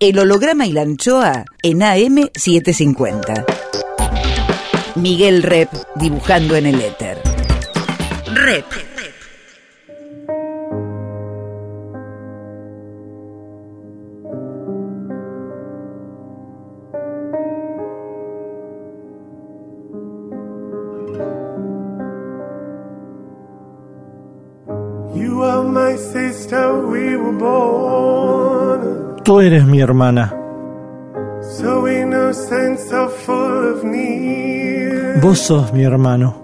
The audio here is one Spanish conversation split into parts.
El holograma y la anchoa en AM750. Miguel Rep dibujando en el éter. Rep. eres mi hermana. Vos sos mi hermano.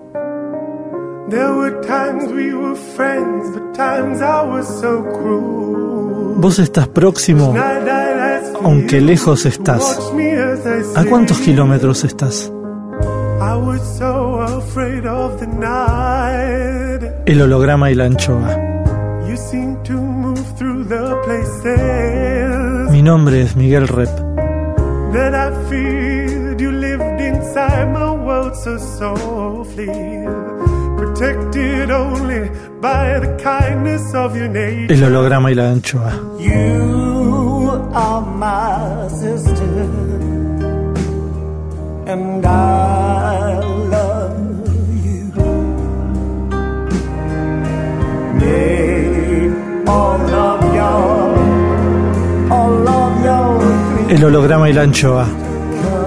There were times we were friends, but times I was so cruel. Vos estás próximo, aunque lejos estás. ¿A cuántos kilómetros estás? I was so afraid of the night. El holograma y la anchoa. Nombre es Miguel Rep. that I feared. You lived inside my world so softly, protected only by the kindness of your nature. El holograma y la anchoa. You are my sister, and I El holograma y la anchoa.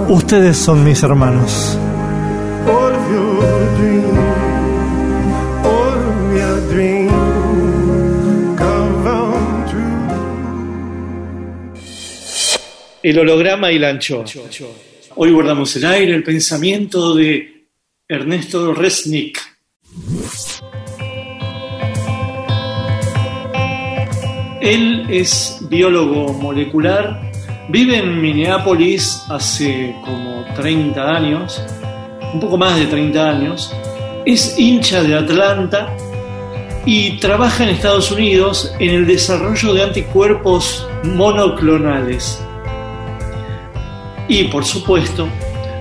Ustedes son mis hermanos. El holograma y la anchoa. Hoy guardamos el aire el pensamiento de Ernesto Resnick. Él es biólogo molecular, vive en Minneapolis hace como 30 años, un poco más de 30 años, es hincha de Atlanta y trabaja en Estados Unidos en el desarrollo de anticuerpos monoclonales. Y por supuesto,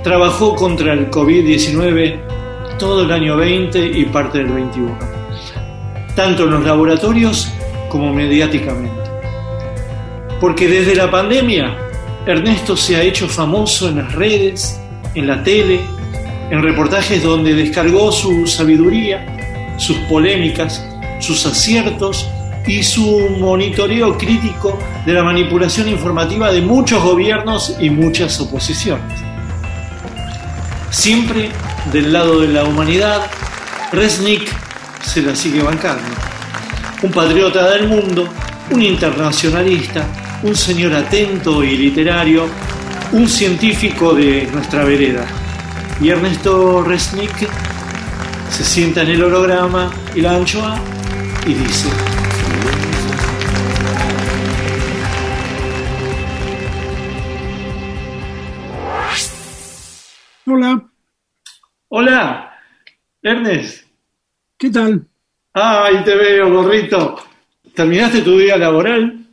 trabajó contra el COVID-19 todo el año 20 y parte del 21, tanto en los laboratorios como mediáticamente. Porque desde la pandemia, Ernesto se ha hecho famoso en las redes, en la tele, en reportajes donde descargó su sabiduría, sus polémicas, sus aciertos y su monitoreo crítico de la manipulación informativa de muchos gobiernos y muchas oposiciones. Siempre del lado de la humanidad, Resnick se la sigue bancando. Un patriota del mundo, un internacionalista, un señor atento y literario, un científico de nuestra vereda. Y Ernesto Resnick se sienta en el holograma y la anchoa y dice, Hola, hola, Ernest, ¿qué tal? ay, te veo, gorrito. ¿Terminaste tu día laboral?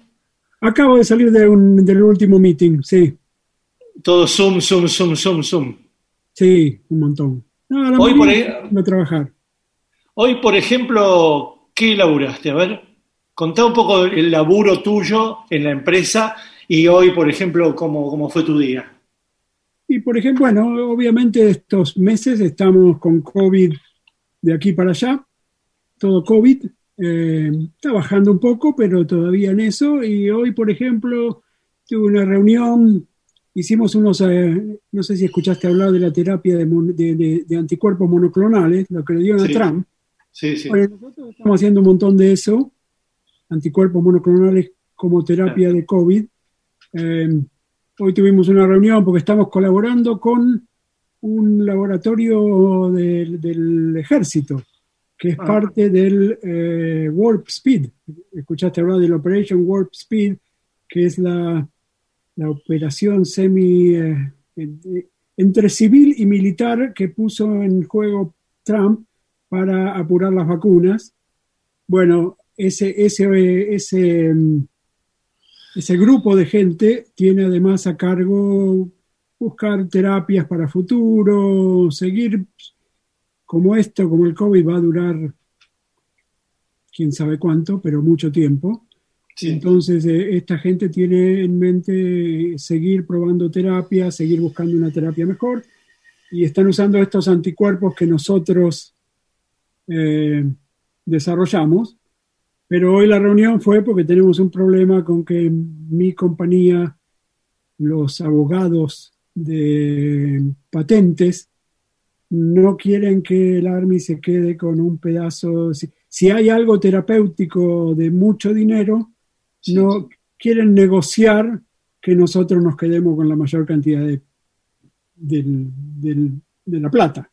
Acabo de salir de un- del último meeting, sí, Todo zoom, zoom, zoom, zoom, zoom. sí, un montón. No, la Hoy por voy a trabajar. Hoy, por ejemplo, ¿qué laburaste? A ver, contá un poco el laburo tuyo en la empresa y hoy, por ejemplo, cómo, cómo fue tu día. Y por ejemplo, bueno, obviamente estos meses estamos con COVID de aquí para allá, todo COVID, eh, está bajando un poco, pero todavía en eso. Y hoy, por ejemplo, tuve una reunión, hicimos unos, eh, no sé si escuchaste hablar de la terapia de, mon- de- de- de anticuerpos monoclonales, lo que le dieron Sí. a Trump. Sí, sí. Bueno, nosotros estamos haciendo un montón de eso, anticuerpos monoclonales como terapia de COVID. Eh, hoy tuvimos una reunión porque estamos colaborando con un laboratorio del, del ejército, que es Ah. parte del eh, Warp Speed. Escuchaste hablar del Operation Warp Speed, que es la, la operación semi eh, en- entre civil y militar que puso en juego Trump para apurar las vacunas. Bueno, ese, ese, ese, mm, ese grupo de gente tiene además a cargo buscar terapias para futuro, seguir como esto, como el COVID va a durar quién sabe cuánto, pero mucho tiempo. Sí. Entonces, eh, esta gente tiene en mente seguir probando terapia, seguir buscando una terapia mejor, y están usando estos anticuerpos que nosotros eh, desarrollamos. Pero hoy la reunión fue porque tenemos un problema con que mi compañía, los abogados de patentes, no quieren que el Army se quede con un pedazo. Si, si hay algo terapéutico de mucho dinero, Sí, no quieren negociar que nosotros nos quedemos con la mayor cantidad de, del- del- de la plata.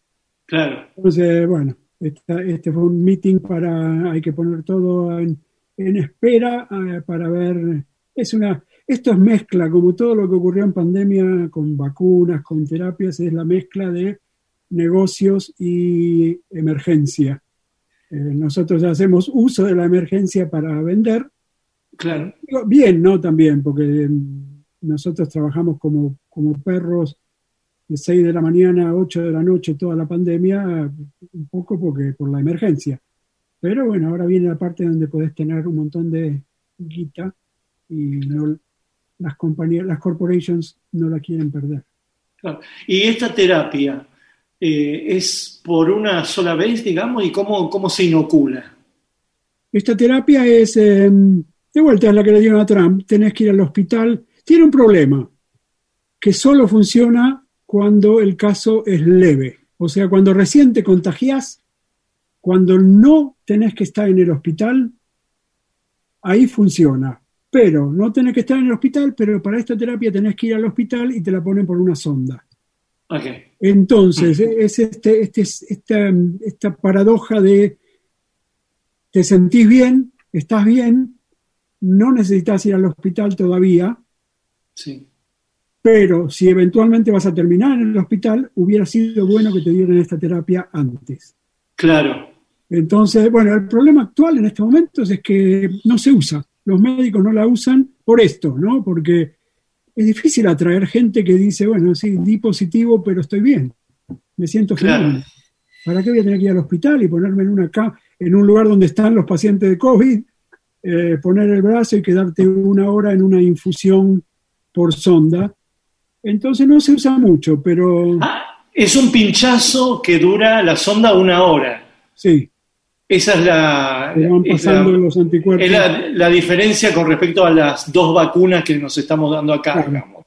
Claro, Entonces, bueno, esta- este fue un meeting para, hay que poner todo en, en espera eh, para ver, es una, esto es mezcla, como todo lo que ocurrió en pandemia con vacunas, con terapias, es la mezcla de negocios y emergencia. Eh, nosotros hacemos uso de la emergencia para vender, claro. Bien, ¿no? También, porque mm, nosotros trabajamos como, como perros de 6 de la mañana a 8 de la noche toda la pandemia, un poco porque por la emergencia. Pero bueno, ahora viene la parte donde podés tener un montón de guita y no, las compañías, las corporations no la quieren perder. claro. Y esta terapia eh, es por una sola vez, digamos, y cómo, cómo se inocula. Esta terapia es, eh, de vuelta, es la que le dieron a Trump. Tenés que ir al hospital. Tiene un problema, que solo funciona cuando el caso es leve. O sea, cuando recién te contagias, cuando no tenés que estar en el hospital, ahí funciona. Pero no tenés que estar en el hospital, pero para esta terapia tenés que ir al hospital y te la ponen por una sonda. Entonces, es este, este, esta, esta paradoja de te sentís bien, estás bien, no necesitas ir al hospital todavía, sí, pero si eventualmente vas a terminar en el hospital, hubiera sido bueno que te dieran esta terapia antes. claro, Entonces, bueno, el problema actual en estos momentos es que no se usa. Los médicos no la usan por esto, ¿no? Porque es difícil atraer gente que dice, bueno, sí, di positivo, pero estoy bien. Me siento Claro. ¿Para qué voy a tener que ir al hospital y ponerme en una ca- en un lugar donde están los pacientes de COVID, eh, poner el brazo y quedarte una hora en una infusión por sonda? Entonces no se usa mucho, pero Ah, es un pinchazo que dura la sonda una hora. sí, Esa es la, es la- los anticuerpos. es la- la diferencia con respecto a las dos vacunas que nos estamos dando acá, Claro. digamos.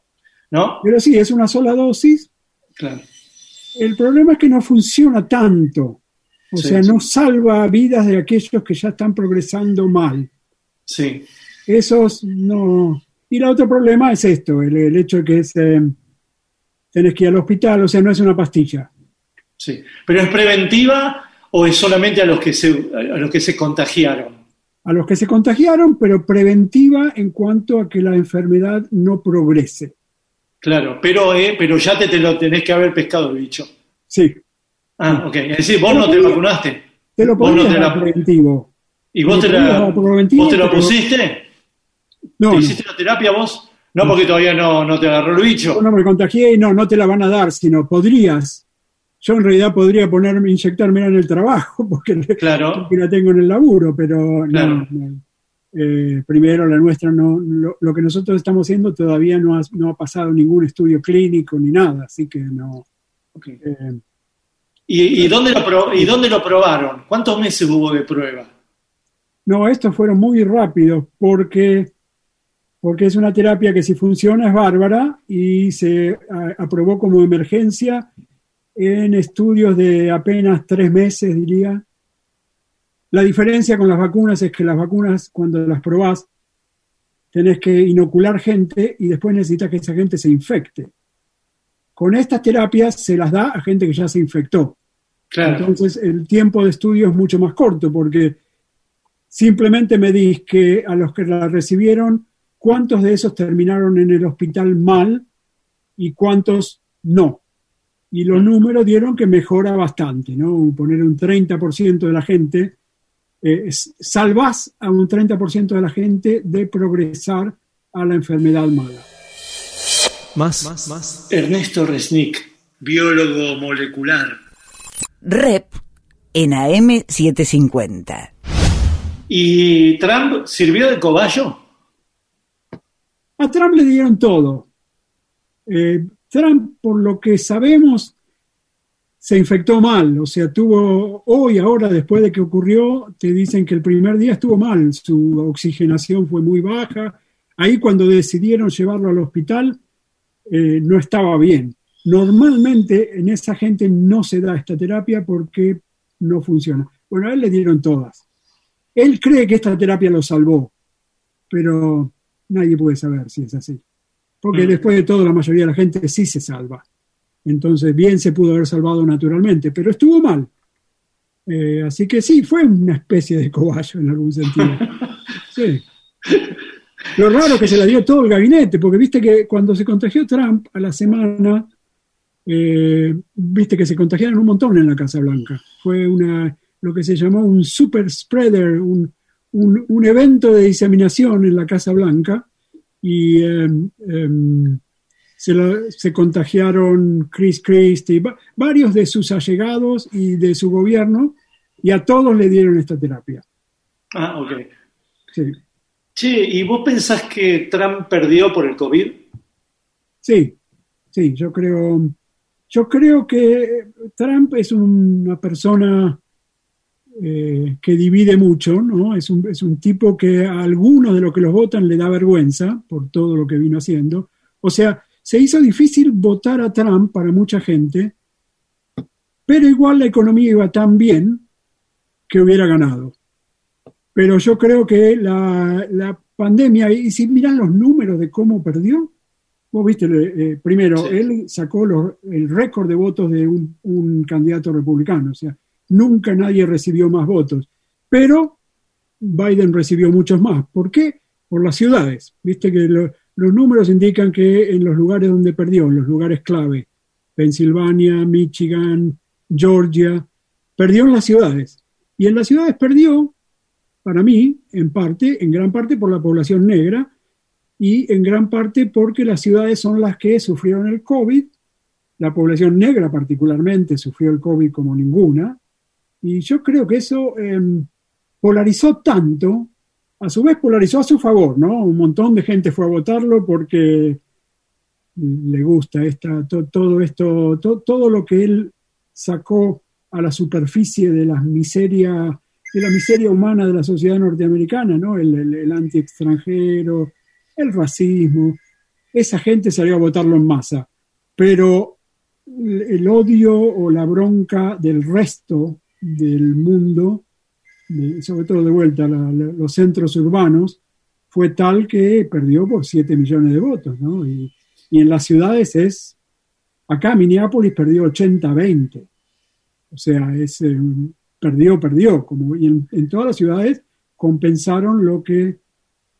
¿No? Pero sí, es una sola dosis. Claro. El problema es que no funciona tanto. O Sí, sea, sí. no salva vidas de aquellos que ya están progresando mal. Sí, Esos no. Y el otro problema es esto, el, el hecho de que es, eh, tenés que ir al hospital, o sea, no es una pastilla. sí. ¿Pero es preventiva o es solamente a los que se, a los que se contagiaron? A los que se contagiaron, pero preventiva en cuanto a que la enfermedad no progrese. Claro, pero, eh, pero ya te, te lo tenés que haber pescado el bicho. Sí, Ah, ok. Es decir, vos no te vacunaste. te lo Vos no te la- preventivo. ¿Y vos te la, vos te lo pusiste? No, ¿Te no, hiciste la terapia vos? No, porque todavía no, no te agarró el bicho. yo no me contagié y no, no te la van a dar, sino podrías. Yo en realidad podría ponerme, inyectarme en el trabajo, porque Claro, porque la tengo en el laburo, pero Claro. no. Eh, primero la nuestra no, lo, lo que nosotros estamos haciendo todavía no ha, no ha pasado ningún estudio clínico ni nada, así que no. Eh, ¿Y, y dónde lo pro- ¿Y dónde lo probaron? ¿Cuántos meses hubo de prueba? no, estos fueron muy rápidos porque, porque es una terapia que si funciona es bárbara y se a- aprobó como emergencia en estudios de apenas tres meses, diría. La diferencia con las vacunas es que las vacunas, cuando las probás, tenés que inocular gente y después necesitas que esa gente se infecte. Con estas terapias se las da a gente que ya se infectó. Claro, Entonces el tiempo de estudio es mucho más corto porque simplemente medís que a los que la recibieron, cuántos de esos terminaron en el hospital mal y cuántos no. Y los números dieron que mejora bastante, ¿no? Poner un 30% de la gente, eh, salvás a un 30% de la gente de progresar a la enfermedad mala. Más, más, más. Ernesto Resnick, biólogo molecular. Rep en AM750. ¿Y Trump sirvió de cobayo? Trump le dieron todo. Eh, Trump, por lo que sabemos, se infectó mal, o sea, tuvo hoy, ahora, después de que ocurrió, te dicen que el primer día estuvo mal, su oxigenación fue muy baja. Ahí cuando decidieron llevarlo al hospital, eh, no estaba bien. Normalmente en esa gente no se da esta terapia porque no funciona. Bueno, a él le dieron todas. Él cree que esta terapia lo salvó, pero nadie puede saber si es así. Porque Mm. después de todo, la mayoría de la gente sí se salva. Entonces, bien se pudo haber salvado naturalmente, pero estuvo mal. Eh, así que sí, fue una especie de cobayo en algún sentido. Sí. Lo raro que se la dio todo el gabinete, porque viste que cuando se contagió Trump a la semana, eh, viste que se contagiaron un montón en la Casa Blanca. Fue una, lo que se llamó un super spreader, un, un- un evento de diseminación en la Casa Blanca. Y em, em, se, se contagiaron Chris Christie, va- varios de sus allegados y de su gobierno, y a todos le dieron esta terapia. Ah, ok. Sí, Che, ¿y vos pensás que Trump perdió por el COVID? sí, sí, yo creo, yo creo que Trump es una persona eh, que divide mucho, ¿no? Es un, es un tipo que a algunos de los que los votan le da vergüenza por todo lo que vino haciendo. O sea, se hizo difícil votar a Trump para mucha gente, pero igual la economía iba tan bien que hubiera ganado. Pero yo creo que la, la pandemia, y si miran los números de cómo perdió, vos viste, eh, primero, Sí. él sacó los- el récord de votos de un, un candidato republicano, o sea, nunca nadie recibió más votos, pero Biden recibió muchos más. ¿Por qué? Por las ciudades. Viste que lo- los números indican que en los lugares donde perdió, en los lugares clave, Pensilvania, Michigan, Georgia, perdió en las ciudades. Y en las ciudades perdió, para mí, en parte, en gran parte por la población negra y en gran parte porque las ciudades son las que sufrieron el COVID. La población negra particularmente sufrió el COVID como ninguna. Y yo creo que eso eh, polarizó tanto, a su vez polarizó a su favor, ¿no? Un montón de gente fue a votarlo porque le gusta esta, to- todo esto, to- todo lo que él sacó a la superficie de la miseria, de la miseria humana de la sociedad norteamericana, ¿no? El, el, el anti-extranjero, el racismo. Esa gente salió a votarlo en masa. Pero el odio o la bronca del resto del mundo, sobre todo de vuelta la- los centros urbanos, fue tal que perdió por 7 millones de votos, ¿no? Y, en las ciudades es, acá Minneapolis perdió 80-20, o sea, es, eh, perdió, perdió, como, y en, en todas las ciudades compensaron lo que,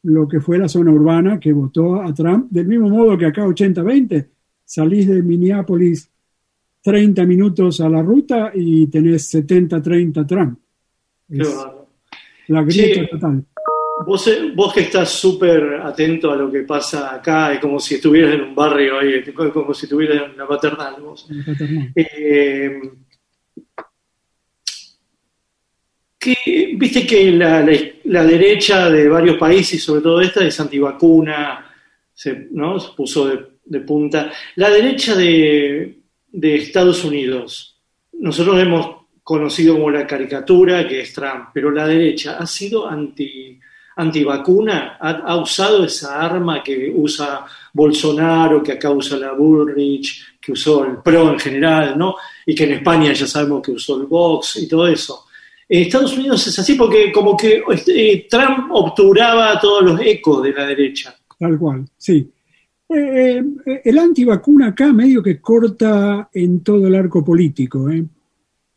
lo que fue la zona urbana que votó a Trump, del mismo modo que acá 80-20, salís de Minneapolis 30 minutos a la ruta y tenés 70-30 Trump. Qué Es bárbaro. la grieta Sí. total. Vos, eh, vos que estás súper atento a lo que pasa acá, es como si estuvieras en un barrio ahí, como si estuvieras en una paternal. Vos. el paternal. Eh, que, Viste que la, la- la derecha de varios países, sobre todo esta, es antivacuna, se, ¿no? se puso de, de punta. La derecha de, de Estados Unidos, nosotros hemos conocido como la caricatura, que es Trump, pero la derecha ha sido anti, antivacuna, ha, ha usado esa arma que usa Bolsonaro, que acá usa la Bullrich, que usó el PRO en general, ¿no? Y que en España ya sabemos que usó el Vox y todo eso. En Estados Unidos es así porque como que este, Trump obturaba todos los ecos de la derecha. Tal cual, sí. Eh, eh, el antivacuna acá medio que corta en todo el arco político. ¿eh?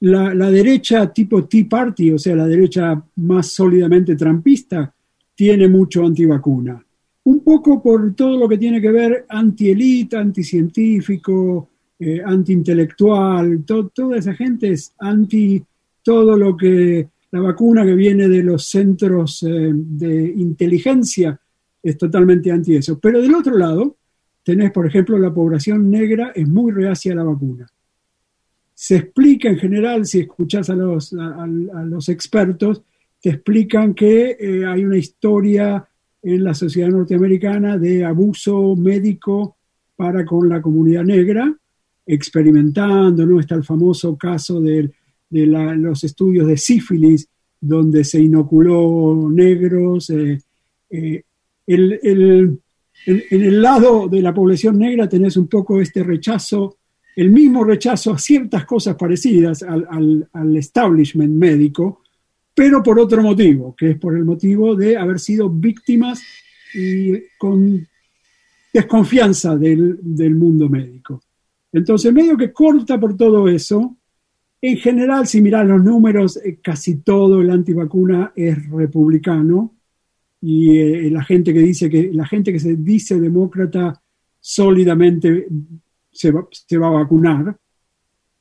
La, derecha tipo Tea Party, o sea, la derecha más sólidamente trampista, tiene mucho antivacuna. Un poco por todo lo que tiene que ver anti-elite, anticientífico, eh, anti-intelectual, to- toda esa gente es anti todo lo que la vacuna que viene de los centros de inteligencia es totalmente anti eso. Pero del otro lado, tenés, por ejemplo, la población negra es muy reacia a la vacuna. Se explica en general, si escuchás a los, a, los expertos, te explican que eh, hay una historia en la sociedad norteamericana de abuso médico para con la comunidad negra, experimentando, ¿no? Está el famoso caso de, de los estudios de sífilis, donde se inoculó negros. eh, eh, el- el- en, el lado de la población negra tenés un poco este rechazo, el mismo rechazo a ciertas cosas parecidas al establishment médico, pero por otro motivo, que es por el motivo de haber sido víctimas y con desconfianza del, del mundo médico. Entonces, medio que corta por todo eso. En general, si mirás los números, eh, casi todo el antivacuna es republicano y eh, la gente que dice que la gente que se dice demócrata sólidamente se va, se va a vacunar.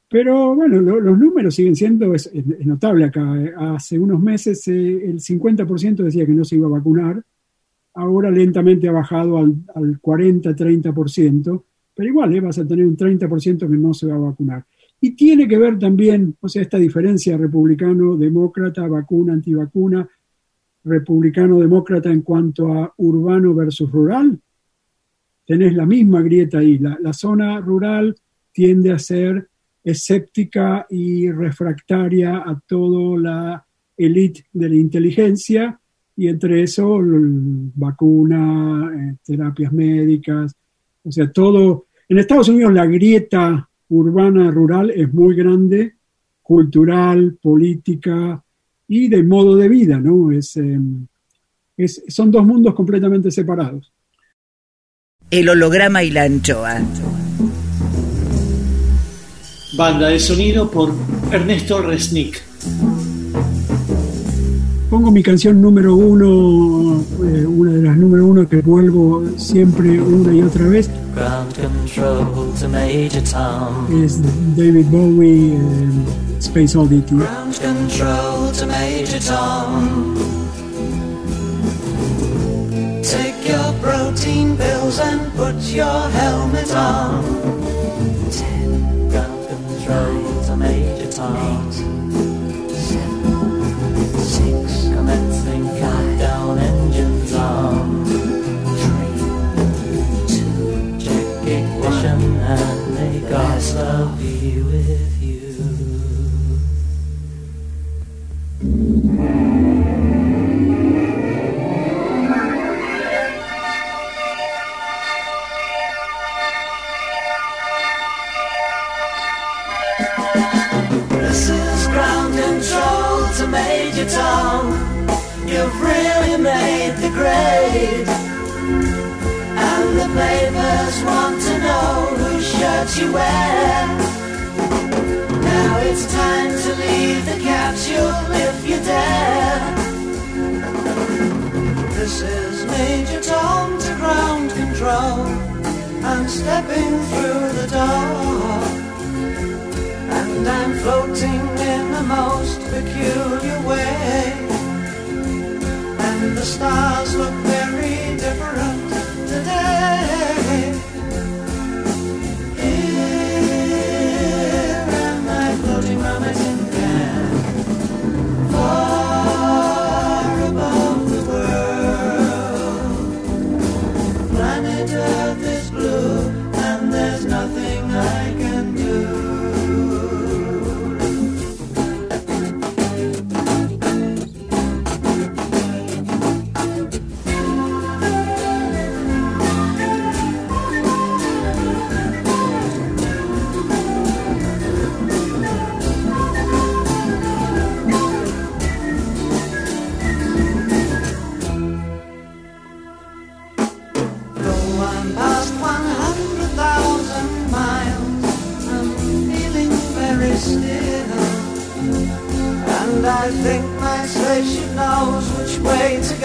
Pero bueno, lo- los números siguen siendo, es, notable acá. Hace unos meses eh, el 50% decía que no se iba a vacunar, ahora lentamente ha bajado al, al 40-30%, pero igual eh, vas a tener un 30% que no se va a vacunar. Y tiene que ver también, o sea, esta diferencia republicano-demócrata, vacuna, antivacuna, republicano-demócrata en cuanto a urbano versus rural. Tenés la misma grieta ahí. La, zona rural tiende a ser escéptica y refractaria a toda la élite de la inteligencia y entre eso l- vacuna, eh, terapias médicas, o sea, todo. En Estados Unidos la grieta urbana-rural es muy grande, cultural, política y de modo de vida, ¿no? Es, eh, es- son dos mundos completamente separados. El holograma y la anchoa. Banda de sonido por Ernesto Resnick. Pongo mi canción número uno, eh, una de las número uno que vuelvo siempre una y otra vez, Ground control to Major Tom. es David Bowie, eh, Space Oddity. Ground control to Major Tom. Take your protein pills and put your helmet on. Ten. Ground control to Major Tom. You wear. Now it's time to leave the capsule if you dare. This is Major Tom to ground control. I'm stepping through the door. And I'm floating in the most peculiar way. And the stars look very different today.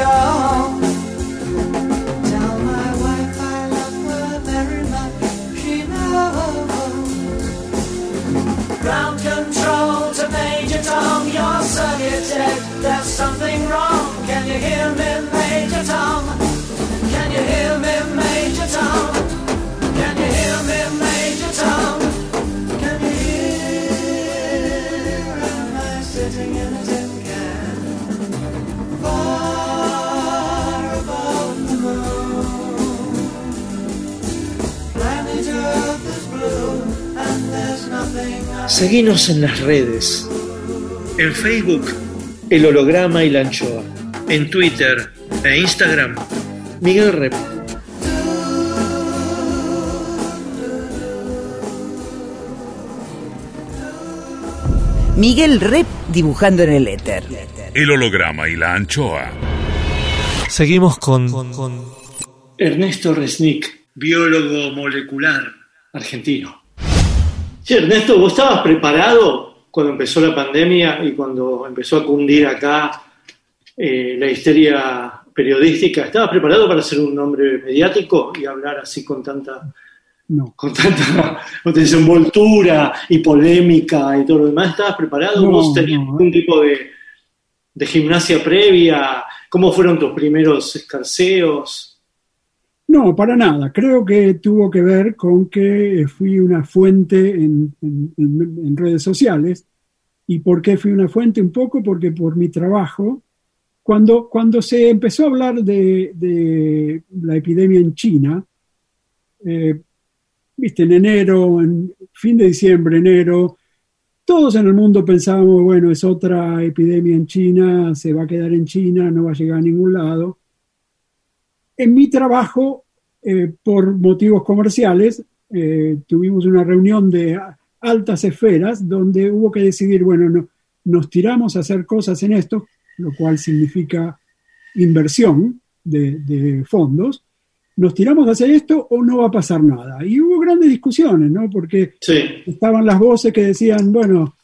Go. Tell my wife I love her very much, she knows. Ground control to Major Tom, you're circuited. There's something wrong. Can you hear me, Major Tom? Seguinos en las redes. En Facebook, El Holograma y la Anchoa. En Twitter e Instagram, Miguel Rep. Miguel Rep dibujando en el éter. El holograma y la anchoa. Seguimos con, Ernesto Resnick, biólogo molecular argentino. Sí, Ernesto, ¿vos estabas preparado cuando empezó la pandemia y cuando empezó a cundir acá eh, la histeria periodística? ¿Estabas preparado para ser un hombre mediático y hablar así con tanta, No. con tanta desenvoltura y polémica y todo lo demás? ¿Estabas preparado? No, ¿Vos tenías no. algún tipo de, de gimnasia previa? ¿Cómo fueron tus primeros escarceos? No, para nada. Creo que tuvo que ver con que fui una fuente en, en- en- en redes sociales. ¿Y por qué fui una fuente? Un poco porque por mi trabajo, cuando, cuando se empezó a hablar de, de la epidemia en China, eh, viste, en enero, en fin de diciembre, enero, todos en el mundo pensábamos, bueno, es otra epidemia en China, se va a quedar en China, no va a llegar a ningún lado. En mi trabajo, eh, por motivos comerciales, eh, tuvimos una reunión de altas esferas donde hubo que decidir, bueno, no- nos tiramos a hacer cosas en esto, lo cual significa inversión de, de fondos, nos tiramos a hacer esto o no va a pasar nada. Y hubo grandes discusiones, ¿no? Porque Sí, estaban las voces que decían, bueno,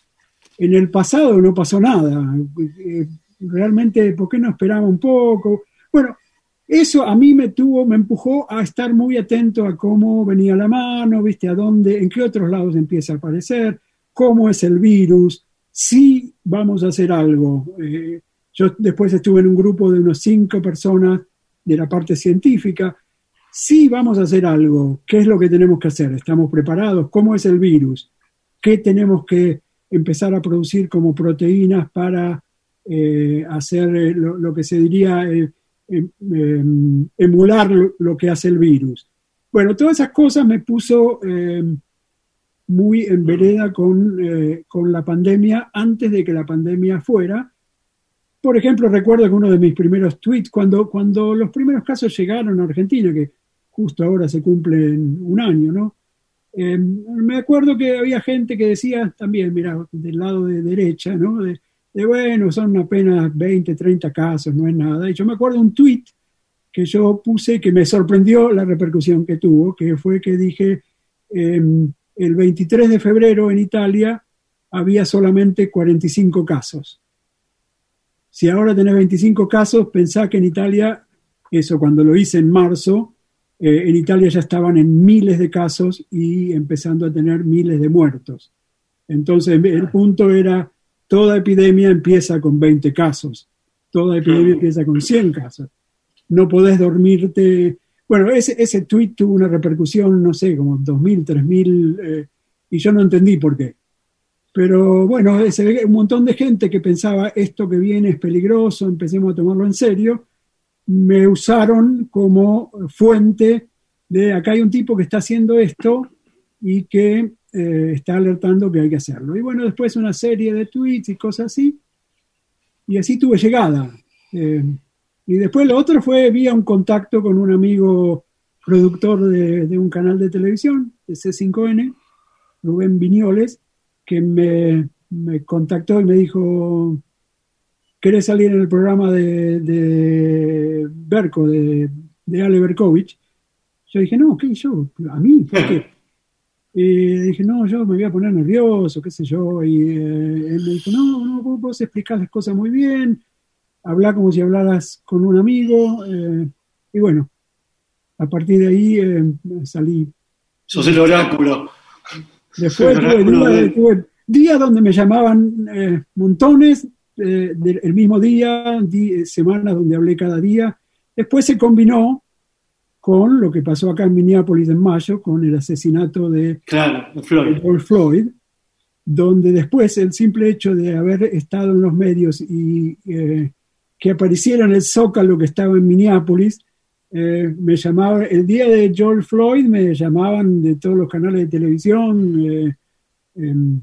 en el pasado no pasó nada, eh, realmente, ¿por qué no esperaba un poco? Bueno, eso a mí me tuvo, me empujó a estar muy atento a cómo venía la mano, viste, a dónde, en qué otros lados empieza a aparecer, cómo es el virus, si vamos a hacer algo. Eh, yo después estuve en un grupo de unos cinco personas de la parte científica. Si vamos a hacer algo, ¿qué es lo que tenemos que hacer? ¿Estamos preparados? ¿Cómo es el virus? ¿Qué tenemos que empezar a producir como proteínas para eh, hacer eh, lo, que se diría emular lo, que hace el virus? Bueno, todas esas cosas me puso eh, muy en vereda con, eh, con la pandemia antes de que la pandemia fuera. Por ejemplo, recuerdo que uno de mis primeros tweets, cuando, cuando los primeros casos llegaron a Argentina, que justo ahora se cumplen un año, ¿no? Me acuerdo que había gente que decía también, mira, del lado de derecha, ¿no? De, de, bueno, son apenas 20, 30 casos, no es nada. Y yo me acuerdo un tweet que yo puse que me sorprendió la repercusión que tuvo, que fue que dije, eh, el 23 de febrero en Italia había solamente 45 casos. Si ahora tenés 25 casos, pensá que en Italia, eso cuando lo hice en marzo, eh, en Italia ya estaban en miles de casos y empezando a tener miles de muertos. Entonces el punto era, toda epidemia empieza con 20 casos, toda epidemia empieza con 100 casos. No podés dormirte. Bueno, ese, ese tweet tuvo una repercusión, no sé, como 2.000, 3.000, eh, y yo no entendí por qué. Pero bueno, se ve un montón de gente que pensaba esto que viene es peligroso, empecemos a tomarlo en serio, me usaron como fuente de acá hay un tipo que está haciendo esto y que eh, está alertando que hay que hacerlo. Y bueno, después una serie de tweets y cosas así, y así tuve llegada. Eh, y después lo otro fue vía un contacto con un amigo productor de, un canal de televisión, de C5N, Rubén Viñoles, que me, me contactó y me dijo, ¿querés salir en el programa de, de Berko, de, de Ale Berkovich? Yo dije, no, ¿qué yo? ¿A mí? ¿Por qué? Y dije, no, yo me voy a poner nervioso, qué sé yo. Y eh, él me dijo, no, no, vos, vos explicás las cosas muy bien, habla como si hablaras con un amigo. eh, y bueno, a partir de ahí eh, salí sos el oráculo. Después Sí, tuve, de- tuve días donde me llamaban montones, del el mismo día, di- semanas donde hablé cada día. Después se combinó con lo que pasó acá en Minneapolis en mayo, con el asesinato de Claro, de Flor. George Floyd, donde después el simple hecho de haber estado en los medios y eh, que apareciera en el Zócalo que estaba en Minneapolis, eh, me llamaba, el día de George Floyd me llamaban de todos los canales de televisión, eh, em,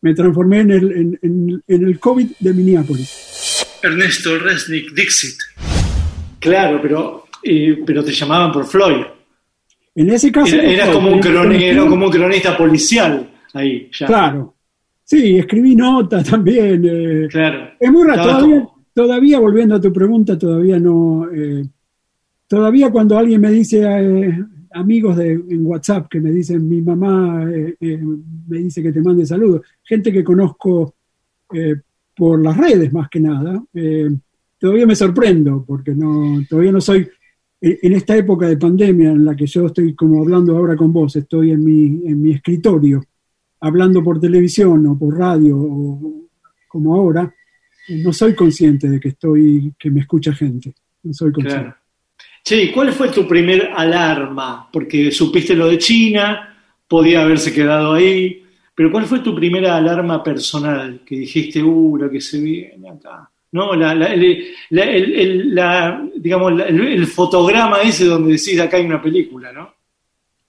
me transformé en el, en, en- en el COVID de Minneapolis. Ernesto Resnick Dixit. Claro, pero, eh, pero te llamaban por Floyd. En ese caso... Era, como un, era como un cronista policial ahí, ya. Claro. Sí, escribí notas también. eh, Claro. Es muy raro. Todavía, como- todavía, volviendo a tu pregunta, todavía no. eh, todavía cuando alguien me dice, eh, amigos de, en WhatsApp que me dicen, mi mamá eh, eh, me dice que te mande saludos, gente que conozco eh, por las redes más que nada, todavía me sorprendo porque no, todavía no soy. En en esta época de pandemia en la que yo estoy como hablando ahora con vos, estoy en mi, en mi escritorio, hablando por televisión o por radio o como ahora, no soy consciente de que estoy, que me escucha gente. No soy consciente. ¿y ¿cuál fue tu primer alarma? Porque supiste lo de China, podía haberse quedado ahí, pero ¿cuál fue tu primera alarma personal que dijiste, uh, lo que se viene acá? No, la, el, el- digamos, el, fotograma ese donde decís acá hay una película, ¿no?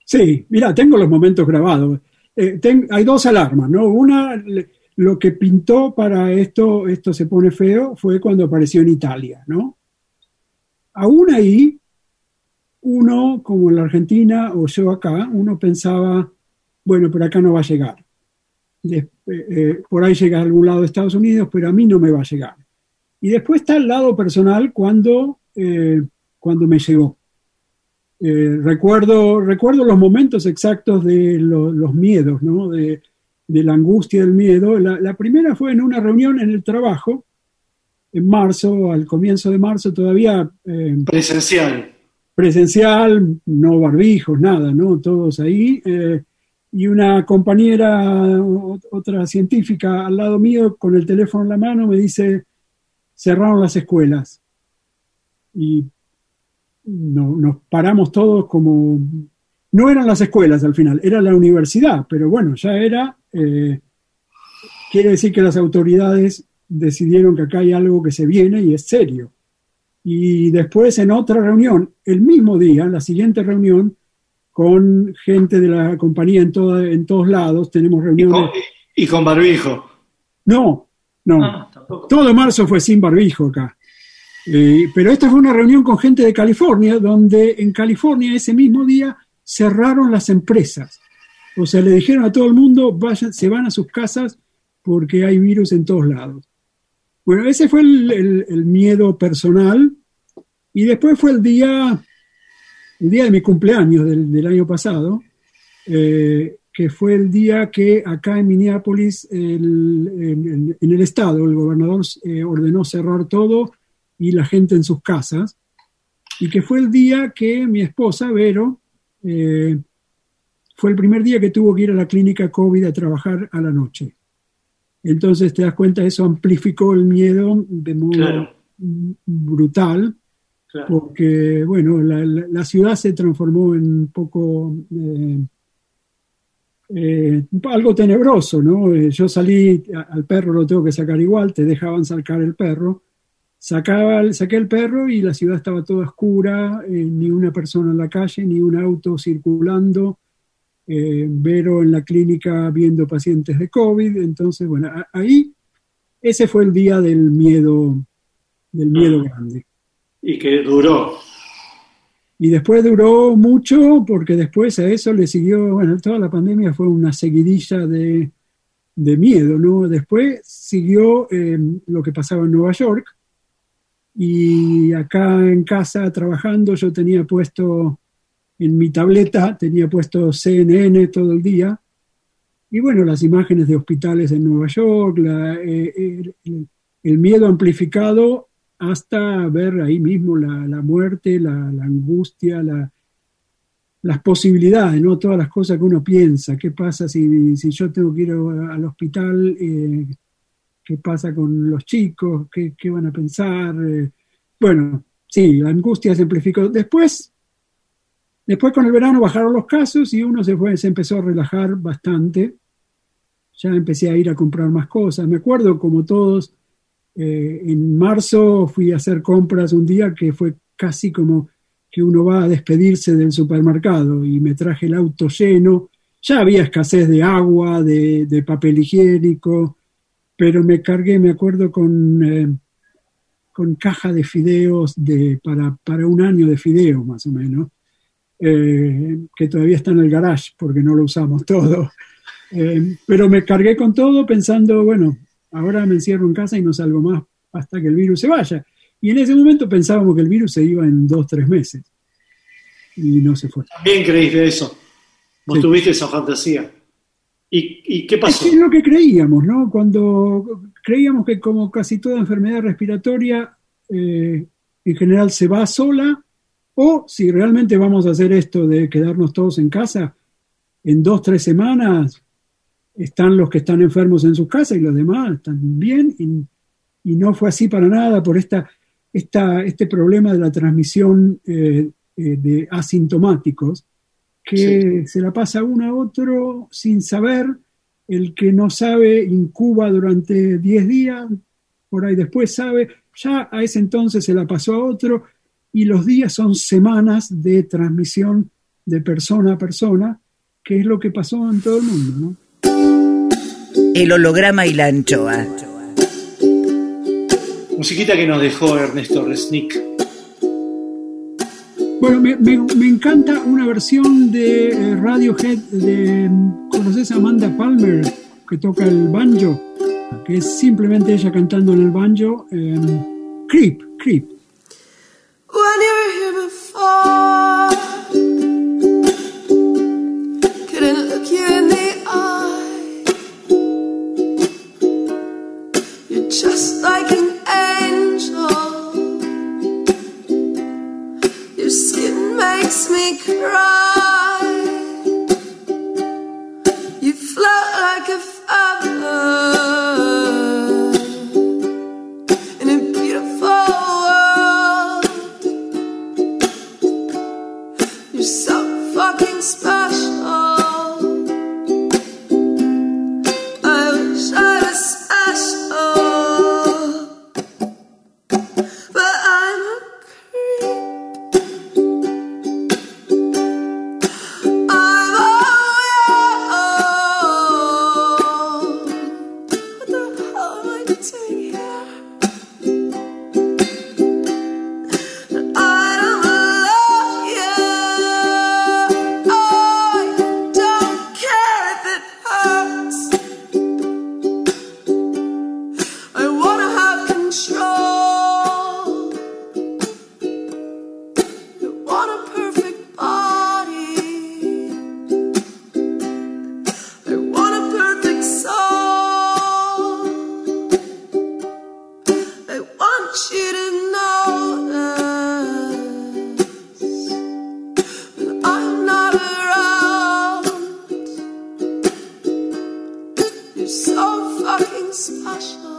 Sí, mira, tengo los momentos grabados. Eh, hay dos alarmas, ¿no? Una, lo que pintó para esto, esto se pone feo, fue cuando apareció en Italia, ¿no? Aún ahí, uno, como en la Argentina o yo acá, uno pensaba, bueno, pero acá no va a llegar. Eh, eh, por ahí llega a algún lado de Estados Unidos, pero a mí no me va a llegar. Y después está el lado personal cuando, eh, cuando me llegó. Eh, recuerdo, recuerdo los momentos exactos de lo- los miedos, ¿no? de, de la angustia del miedo. La, la primera fue en una reunión en el trabajo, en marzo, al comienzo de marzo, todavía eh, Presencial. presencial, no barbijos, nada, ¿no? Todos ahí. y una compañera, otra científica al lado mío, con el teléfono en la mano, me dice, cerraron las escuelas. Y no- nos paramos todos como... No eran las escuelas al final, era la universidad, pero bueno, ya era... eh, quiere decir que las autoridades decidieron que acá hay algo que se viene y es serio. Y después en otra reunión, el mismo día, la siguiente reunión, con gente de la compañía en, toda- en todos lados, tenemos Y reuniones... con, y con barbijo. No, no. Ah. Todo marzo fue sin barbijo acá. Eh, pero esta fue una reunión con gente de California, donde en California ese mismo día cerraron las empresas. O sea, le dijeron a todo el mundo, vayan, se van a sus casas porque hay virus en todos lados. Bueno, ese fue el, miedo personal. Y después fue el día, el día de mi cumpleaños del, del año pasado, eh, que fue el día que acá en Minneapolis, el- en, en el estado, el gobernador eh, ordenó cerrar todo y la gente en sus casas, y que fue el día que mi esposa, Vero, eh, fue el primer día que tuvo que ir a la clínica COVID a trabajar a la noche. Entonces te das cuenta, eso amplificó el miedo de modo Claro. brutal, Claro. porque, bueno, la, la- la ciudad se transformó en un poco eh, eh, algo tenebroso, ¿no? Eh, yo salí, a- al perro lo tengo que sacar igual, te dejaban sacar el perro, sacaba, saqué el perro y la ciudad estaba toda oscura, eh, ni una persona en la calle, ni un auto circulando, Vero en la clínica viendo pacientes de COVID, entonces, bueno, a- ahí ese fue el día del miedo, del miedo Ah. grande. Y que duró. Y después duró mucho porque después a eso le siguió, bueno, toda la pandemia fue una seguidilla de, de miedo, ¿no? Después siguió eh, lo que pasaba en Nueva York y acá en casa trabajando yo tenía puesto en mi tableta, tenía puesto CNN todo el día y bueno, las imágenes de hospitales en Nueva York, la, eh, el- miedo amplificado hasta ver ahí mismo la, la muerte, la, angustia, la- las posibilidades, ¿no? Todas las cosas que uno piensa. ¿Qué pasa si, si yo tengo que ir al hospital? Eh, ¿Qué pasa con los chicos? ¿Qué, qué van a pensar? Eh, bueno, sí, la angustia se amplificó. Después, después con el verano bajaron los casos y uno se, fue, se empezó a relajar bastante. Ya empecé a ir a comprar más cosas. Me acuerdo, como todos, eh, en marzo fui a hacer compras un día que fue casi como que uno va a despedirse del supermercado y me traje el auto lleno Ya había escasez de agua, de, papel higiénico, pero me cargué, me acuerdo, con, eh, con caja de fideos de, para, para un año de fideos, más o menos, eh, que todavía está en el garage porque no lo usamos todo. Pero me cargué con todo pensando, bueno, ahora me encierro en casa y no salgo más hasta que el virus se vaya. Y en ese momento pensábamos que el virus se iba en dos, tres meses. Y no se fue. También creíste eso. Vos Sí. tuviste esa fantasía. ¿Y, y qué pasó? Es lo que creíamos, ¿no? Cuando creíamos que como casi toda enfermedad respiratoria, eh, en general se va sola, o si realmente vamos a hacer esto de quedarnos todos en casa, en dos, tres semanas están los que están enfermos en sus casas y los demás están bien, y, y no fue así para nada por esta, esta, este problema de la transmisión eh, eh, de asintomáticos, que se la pasa uno a otro sin saber, el que no sabe incuba durante 10 días, por ahí después sabe, ya a ese entonces se la pasó a otro, y los días son semanas de transmisión de persona a persona, que es lo que pasó en todo el mundo, ¿no? El holograma y la anchoa. Musiquita que nos dejó Ernesto Resnick. Bueno, me, me- me encanta una versión de eh, Radiohead de. ¿Conoces a Amanda Palmer? Que toca el banjo, que es simplemente ella cantando en el banjo. eh, creep, Creep. When you were here before, just like an angel. Your skin makes me cry. You're so fucking special.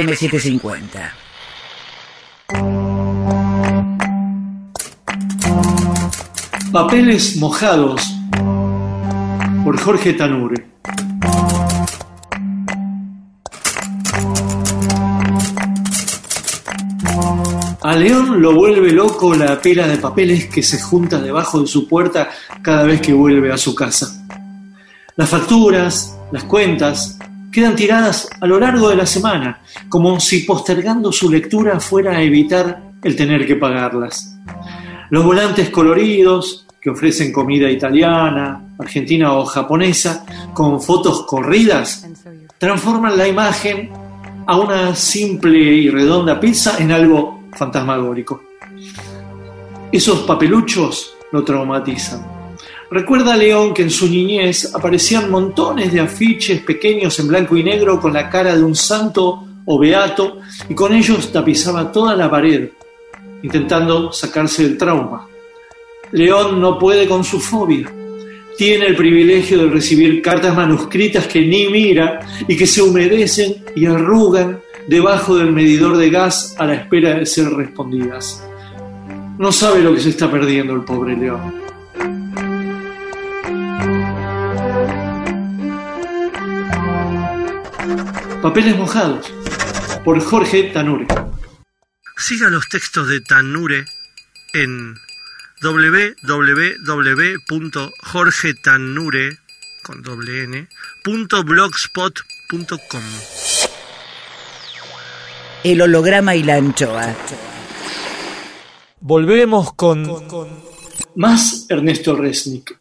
AM750. Papeles mojados por Jorge Tanure. A León lo vuelve loco la pila de papeles que se junta debajo de su puerta cada vez que vuelve a su casa. Las facturas, las cuentas, quedan tiradas a lo largo de la semana, como si postergando su lectura fuera a evitar el tener que pagarlas. Los volantes coloridos que ofrecen comida italiana, argentina o japonesa, con fotos corridas, transforman la imagen a una simple y redonda pizza en algo fantasmagórico. Esos papeluchos lo traumatizan. Recuerda León que en su niñez aparecían montones de afiches pequeños en blanco y negro con la cara de un santo o beato y con ellos tapizaba toda la pared, intentando sacarse el trauma. León no puede con su fobia. Tiene el privilegio de recibir cartas manuscritas que ni mira y que se humedecen y arrugan debajo del medidor de gas a la espera de ser respondidas. No sabe lo que se está perdiendo el pobre León. Papeles mojados por Jorge Tanure. Siga los textos de Tanure en www.jorgetanure con doble n, punto blogspot.com. El holograma y la anchoa. Volvemos con Más Ernesto Resnick.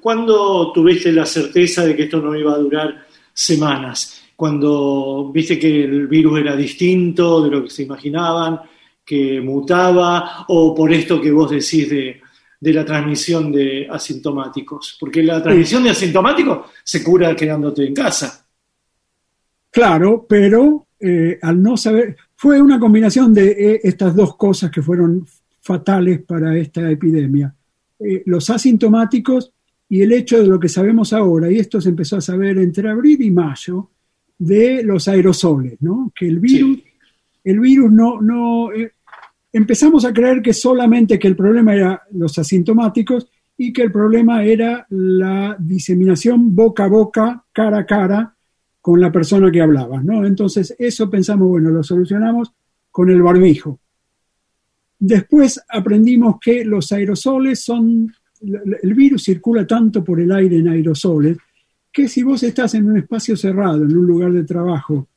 ¿Cuándo tuviste la certeza de que esto no iba a durar semanas? Cuando viste que el virus era distinto de lo que se imaginaban, que mutaba, o por esto que vos decís de, de la transmisión de asintomáticos. Porque la transmisión de asintomáticos se cura quedándote en casa. Claro, pero eh, al no saber, fue una combinación de eh, estas dos cosas que fueron fatales para esta epidemia. Eh, los asintomáticos y el hecho de lo que sabemos ahora, y esto se empezó a saber entre abril y mayo, de los aerosoles, ¿no? Que el virus, el virus no, no eh, empezamos a creer que solamente que el problema era los asintomáticos y que el problema era la diseminación boca a boca, cara a cara, con la persona que hablaba, ¿no? Entonces, eso pensamos, bueno, lo solucionamos con el barbijo. Después aprendimos que los aerosoles son, el virus circula tanto por el aire en aerosoles, que si vos estás en un espacio cerrado, en un lugar de trabajo,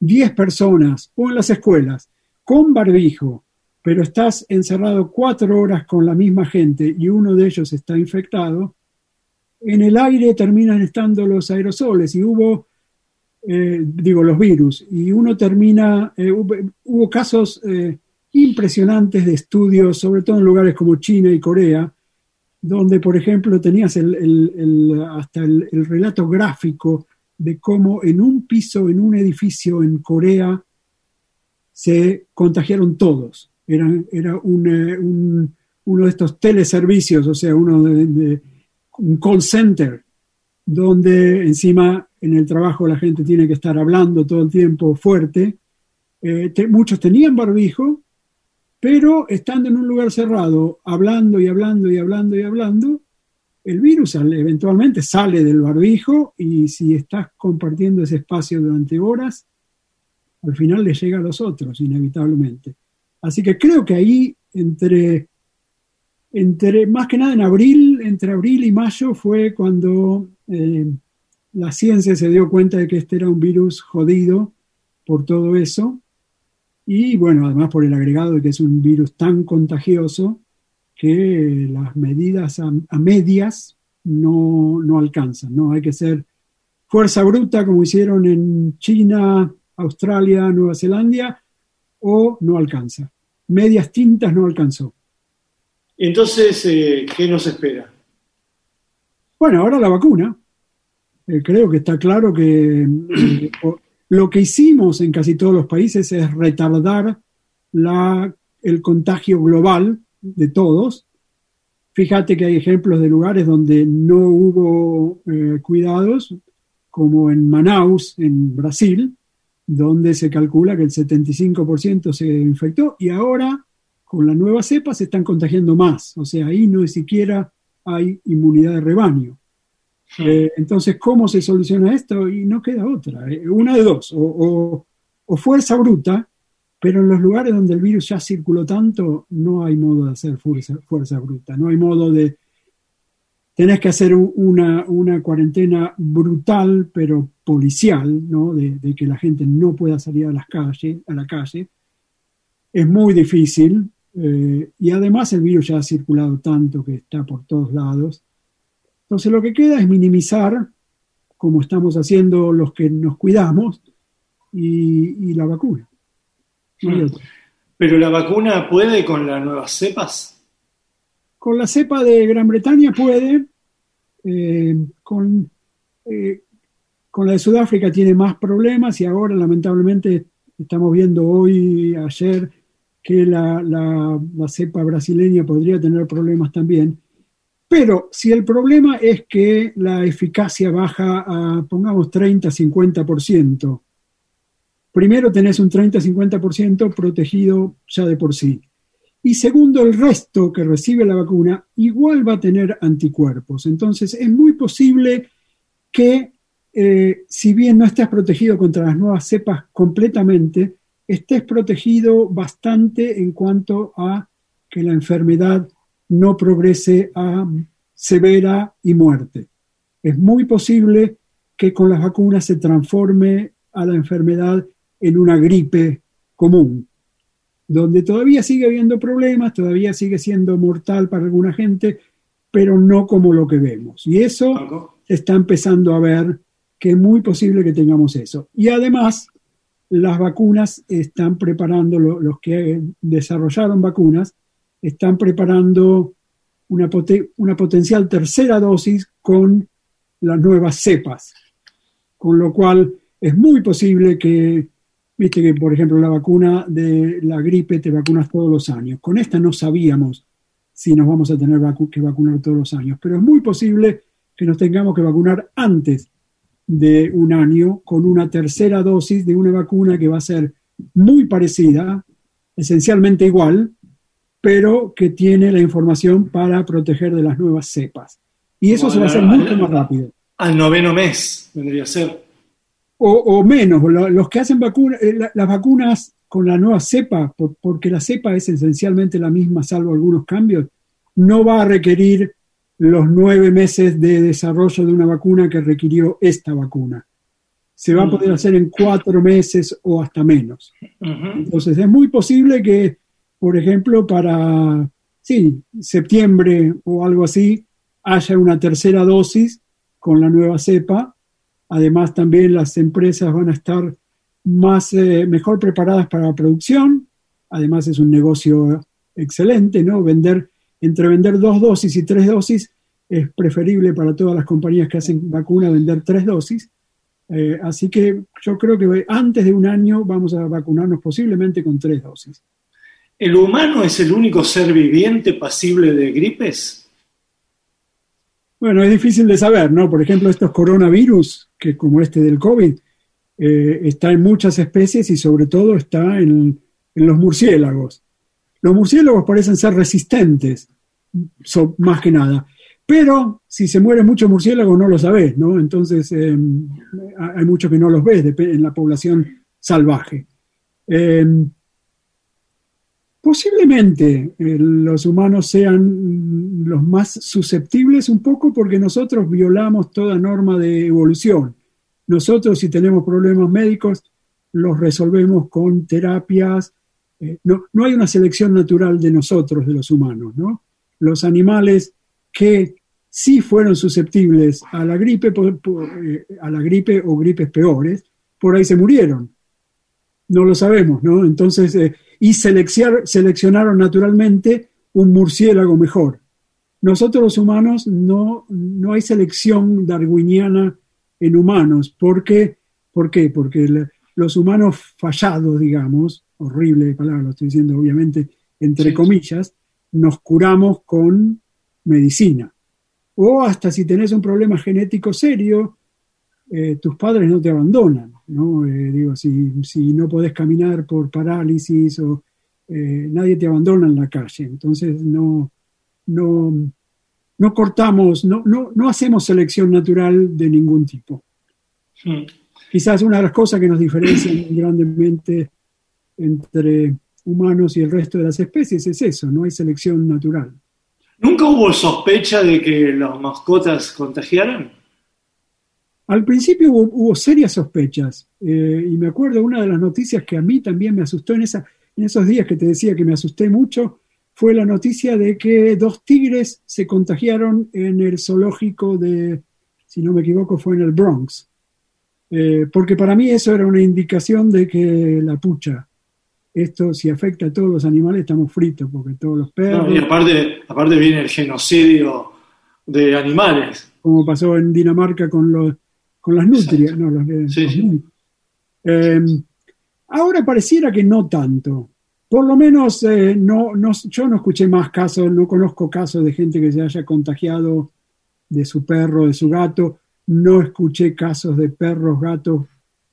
10 personas o en las escuelas, con barbijo, pero estás encerrado cuatro horas con la misma gente y uno de ellos está infectado, en el aire terminan estando los aerosoles y hubo eh, digo, los virus. Y uno termina, eh, hubo, casos eh, impresionantes de estudios, sobre todo en lugares como China y Corea, donde, por ejemplo, tenías el, el, el, hasta el, relato gráfico de cómo en un piso, en un edificio en Corea, se contagiaron todos. Era, era un, un, uno de estos teleservicios, o sea, uno de, un call center, donde encima en el trabajo la gente tiene que estar hablando todo el tiempo fuerte. Eh, muchos tenían barbijo, pero estando en un lugar cerrado, hablando y hablando y hablando y hablando, el virus eventualmente sale del barbijo y si estás compartiendo ese espacio durante horas, al final le llega a los otros, inevitablemente. Así que creo que ahí, entre, entre más que nada en abril, entre abril y mayo, fue cuando eh, la ciencia se dio cuenta de que este era un virus jodido por todo eso. Y bueno, además por el agregado de que es un virus tan contagioso que las medidas a, a medias no, no, alcanzan, ¿no? Hay que ser fuerza bruta como hicieron en China, Australia, Nueva Zelanda, o no alcanza. Medias tintas no alcanzó. Entonces, eh, ¿qué nos espera? Bueno, ahora la vacuna. Eh, creo que está claro que eh, lo que hicimos en casi todos los países es retardar el contagio global de todos. Fíjate que hay ejemplos de lugares donde no hubo eh, cuidados. como en Manaus, en Brasil, donde se calcula que el 75% se infectó y ahora con la nueva cepa se están contagiando más. O sea, ahí no siquiera hay inmunidad de rebaño. Eh, entonces, ¿cómo se soluciona esto? Y no queda otra. eh, Una de dos, o, fuerza bruta, pero en los lugares donde el virus ya circuló tanto, no hay modo de hacer fuerza, bruta, no hay modo de... Tenés que hacer un- una, cuarentena brutal, pero policial, ¿no? De, de que la gente no pueda salir a las calles, a la calle. Es muy difícil eh, y además el virus ya ha circulado tanto que está por todos lados. Entonces lo que queda es minimizar, como estamos haciendo los que nos cuidamos, y, y la vacuna. No. Pero la vacuna puede con las nuevas cepas. Con la cepa de Gran Bretaña puede, eh, con, eh, con la de Sudáfrica tiene más problemas y ahora lamentablemente estamos viendo hoy, ayer, que la, la- la cepa brasileña podría tener problemas también. Pero si el problema es que la eficacia baja a, pongamos, 30-50%, primero tenés un 30-50% protegido ya de por sí. Y segundo, el resto que recibe la vacuna igual va a tener anticuerpos. Entonces, es muy posible que, eh, si bien no estés protegido contra las nuevas cepas completamente, estés protegido bastante en cuanto a que la enfermedad no progrese a severa y muerte. Es muy posible que con las vacunas se transforme a la enfermedad en una gripe común, donde todavía sigue habiendo problemas, todavía sigue siendo mortal para alguna gente, pero no como lo que vemos. Y eso se está empezando a ver que es muy posible que tengamos eso. Y además, las vacunas están preparando, lo- los que desarrollaron vacunas, están preparando una, pote- una potencial tercera dosis con las nuevas cepas. Con lo cual es muy posible que, viste que por ejemplo la vacuna de la gripe te vacunas todos los años. Con esta no sabíamos si nos vamos a tener que vacunar todos los años, pero es muy posible que nos tengamos que vacunar antes de un año con una tercera dosis de una vacuna que va a ser muy parecida, esencialmente igual, pero que tiene la información para proteger de las nuevas cepas. Y eso se va a hacer mucho más rápido. Al noveno mes vendría a ser. O, o menos, lo- los que hacen vacuna, eh, la- las vacunas con la nueva cepa, por- porque la cepa es esencialmente la misma, salvo algunos cambios, no va a requerir los nueve meses de desarrollo de una vacuna que requirió esta vacuna. Se va a poder hacer en cuatro meses o hasta menos. Entonces es muy posible que, por ejemplo, para sí, septiembre o algo así, haya una tercera dosis con la nueva cepa. Además, también las empresas van a estar más, eh, mejor preparadas para la producción. Además, es un negocio excelente, ¿no? Vender, entre vender dos dosis y tres dosis, es preferible para todas las compañías que hacen vacuna vender tres dosis. Eh, así que yo creo que antes de un año vamos a vacunarnos posiblemente con tres dosis. ¿El humano es el único ser viviente pasible de gripes? Bueno, es difícil de saber, ¿no? Por ejemplo, estos coronavirus, que como este del COVID, eh, está en muchas especies y sobre todo está en, los murciélagos. Los murciélagos parecen ser resistentes, más que nada. Pero si se muere mucho murciélago no lo sabés, ¿no? Entonces eh, hay muchos que no los ves en la población salvaje. Eh, Posiblemente eh, los humanos sean los más susceptibles un poco porque nosotros violamos toda norma de evolución. Nosotros si tenemos problemas médicos los resolvemos con terapias. eh, no, no hay una selección natural de nosotros, de los humanos, ¿no? Los animales que sí fueron susceptibles a la gripe, por- eh, a la gripe o gripes peores, por ahí se murieron no lo sabemos, ¿no? Entonces, y seleccionaron naturalmente un murciélago mejor. Nosotros los humanos no, no hay selección darwiniana en humanos. ¿Por qué? ¿Por qué? Porque los humanos fallados, digamos, horrible palabra, lo estoy diciendo obviamente entre Sí. comillas, nos curamos con medicina. O hasta si tenés un problema genético serio, eh, tus padres no te abandonan, ¿no? Eh, digo, si, si no podés caminar por parálisis o eh, nadie te abandona en la calle, entonces no, no, no cortamos, no, no, no hacemos selección natural de ningún tipo. Mm. Quizás una de las cosas que nos diferencian grandemente entre humanos y el resto de las especies es eso, no hay selección natural. ¿Nunca hubo sospecha de que las mascotas contagiaran? Al principio hubo, hubo serias sospechas eh, y me acuerdo una de las noticias que a mí también me asustó en, esa, en esos días que te decía que me asusté mucho, fue la noticia de que dos tigres se contagiaron en el zoológico de, si no me equivoco, fue en el Bronx. Eh, porque para mí eso era una indicación de que la pucha, esto si afecta a todos los animales estamos fritos, porque todos los perros, No, y aparte, aparte viene el genocidio de animales. como pasó en Dinamarca con, los, con las nutrias, no, los Sí, los sí. mun- Eh, ahora pareciera que no tanto. Por lo menos eh, no, no, yo no escuché más casos, no conozco casos de gente que se haya contagiado de su perro, de su gato. No escuché casos de perros, gatos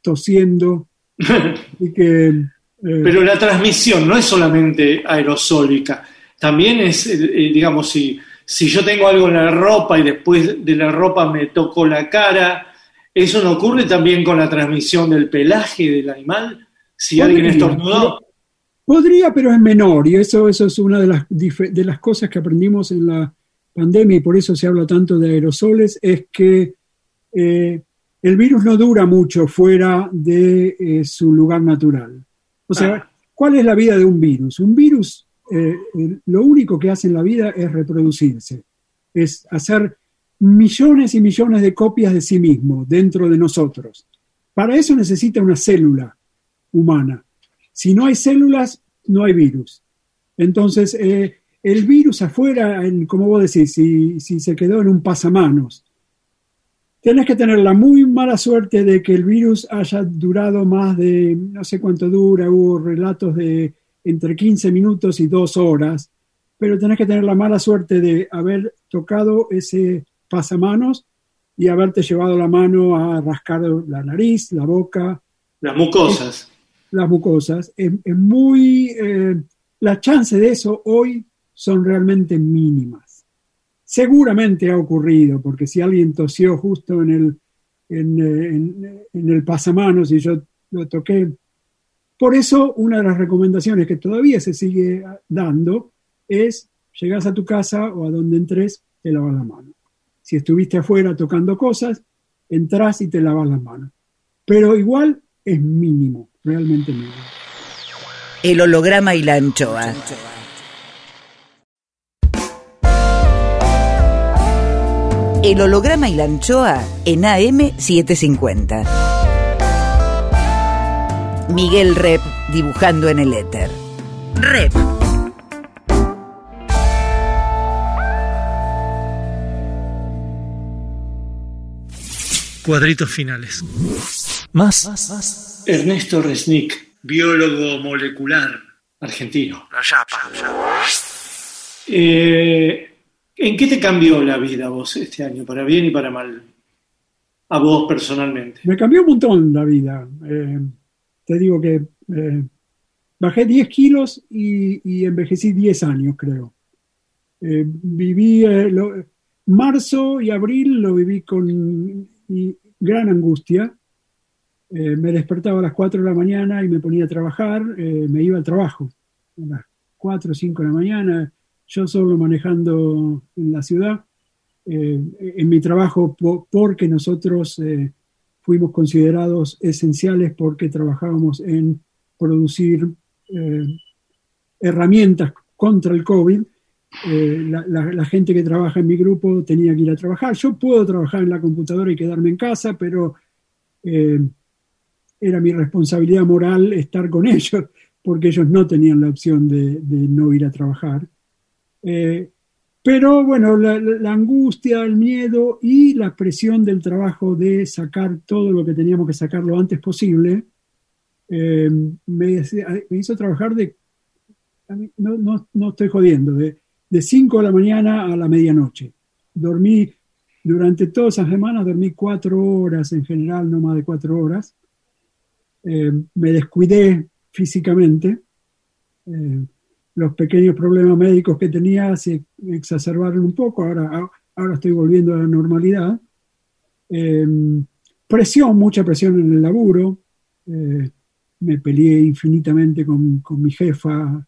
tosiendo. y que, eh, Pero la transmisión no es solamente aerosólica, también es, eh, digamos, si, si yo tengo algo en la ropa y después de la ropa me toco la cara, ¿eso no ocurre también con la transmisión del pelaje del animal? Si alguien estornudó. Podría, pero es menor, y eso, eso es una de las, de las cosas que aprendimos en la pandemia, y por eso se habla tanto de aerosoles, es que eh, el virus no dura mucho fuera de eh, su lugar natural. O sea, Ah. ¿cuál es la vida de un virus? Un virus, eh, lo único que hace en la vida es reproducirse, es hacer millones y millones de copias de sí mismo dentro de nosotros. Para eso necesita una célula humana. Si no hay células, no hay virus. Entonces, eh, el virus afuera, en- como vos decís, si, se quedó en un pasamanos, tenés que tener la muy mala suerte de que el virus haya durado más de, no sé cuánto dura, hubo relatos de entre 15 minutos y dos horas, pero tenés que tener la mala suerte de haber tocado ese pasamanos y haberte llevado la mano a rascar la nariz, la boca, Las mucosas. las mucosas. Es, es muy. eh, las chances de eso hoy son realmente mínimas. Seguramente ha ocurrido, porque si alguien tosió justo en el, en, en- en el pasamanos y yo lo toqué. Por eso, una de las recomendaciones que todavía se sigue dando es: llegas a tu casa o a donde entres, te lavas la mano. Si estuviste afuera tocando cosas, entras y te lavas las manos. Pero igual es mínimo, realmente mínimo. El holograma y la anchoa. El holograma y la anchoa en AM750. Miguel Rep dibujando en el éter. Rep. Cuadritos finales. Más. Ernesto Resnick, biólogo molecular argentino. Eh, ¿En qué te cambió la vida vos este año, para bien y para mal? A vos personalmente. Me cambió un montón la vida. Eh, te digo que eh, bajé 10 kilos y, y envejecí 10 años, creo. Eh, viví, eh, lo- marzo y abril lo viví con y gran angustia. Eh, me despertaba a las 4 de la mañana y me ponía a trabajar, eh, me iba al trabajo a las 4 o 5 de la mañana, yo solo manejando en la ciudad. Eh, en mi trabajo, po- porque nosotros fuimos considerados esenciales porque trabajábamos en producir herramientas contra el COVID. Eh, la, gente que trabaja en mi grupo tenía que ir a trabajar. Yo puedo trabajar en la computadora y quedarme en casa, pero eh, era mi responsabilidad moral estar con ellos, porque ellos no tenían la opción de, no ir a trabajar. Eh, pero bueno, la, angustia, el miedo y la presión del trabajo de sacar todo lo que teníamos que sacar lo antes posible, me, me hizo trabajar de, no, no, no estoy jodiendo, de, de 5 de la mañana a la medianoche. Dormí durante todas esas semanas dormí cuatro horas en general, no más de cuatro horas. Eh, me descuidé físicamente. Eh, los pequeños problemas médicos que tenía se exacerbaron un poco, ahora, ahora estoy volviendo a la normalidad. Eh, presión, mucha presión en el laburo. Eh, me peleé infinitamente con, con mi jefa,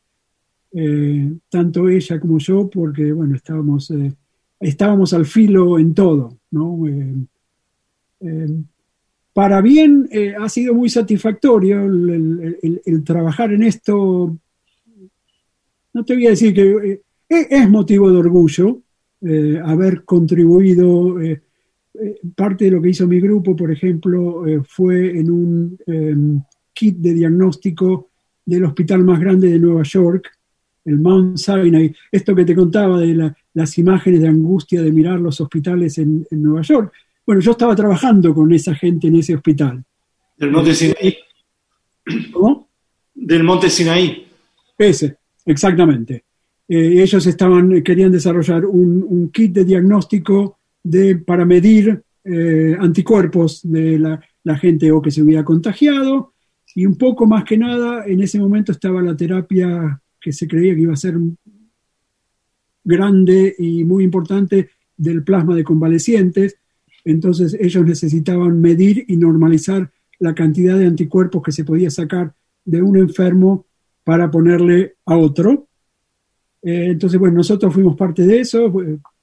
eh, tanto ella como yo, porque bueno, estábamos, eh, estábamos al filo en todo, ¿no? Eh, para bien ha sido muy satisfactorio el, trabajar en esto. No te voy a decir que es motivo de orgullo haber contribuido. parte de lo que hizo mi grupo, por ejemplo, fue en un kit de diagnóstico del hospital más grande de Nueva York, el Mount Sinai. Esto que te contaba de la- las imágenes de angustia de mirar los hospitales en, en Nueva York. Bueno, yo estaba trabajando con esa gente en ese hospital. Del Monte Sinaí. ¿Cómo? Del Monte Sinaí. Ese, exactamente. Eh, ellos estaban, querían desarrollar un, un kit de diagnóstico de, para medir eh, anticuerpos de la, la gente o que se hubiera contagiado y un poco más que nada en ese momento estaba la terapia que se creía que iba a ser grande y muy importante del plasma de convalecientes. Entonces ellos necesitaban medir y normalizar la cantidad de anticuerpos que se podía sacar de un enfermo para ponerle a otro. Eh, entonces, bueno, nosotros fuimos parte de eso,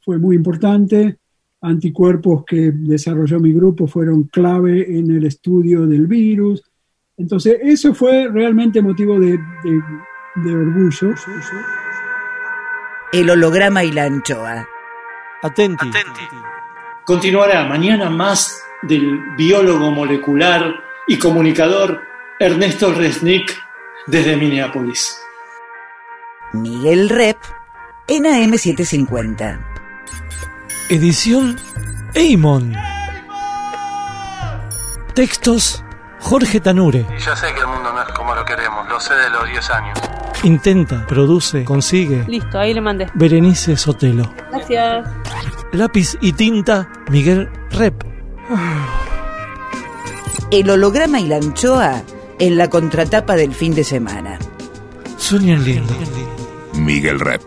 fue, muy importante. Anticuerpos que desarrolló mi grupo fueron clave en el estudio del virus. Entonces, eso fue realmente motivo de- de orgullo. El holograma y la anchoa. Atenti. Continuará mañana más del biólogo molecular y comunicador Ernesto Resnick desde Minneapolis. Miguel Rep en AM750. Edición Eimon. Textos Jorge Tanure. Y ya sé que el mundo no es como lo queremos, lo sé de los 10 años. Intenta, produce, consigue. Listo, ahí le mandé. Berenice Sotelo. Gracias. Lápiz y tinta Miguel Rep. El holograma y la anchoa en la contratapa del fin de semana. Sueñan lindo. Miguel Rep.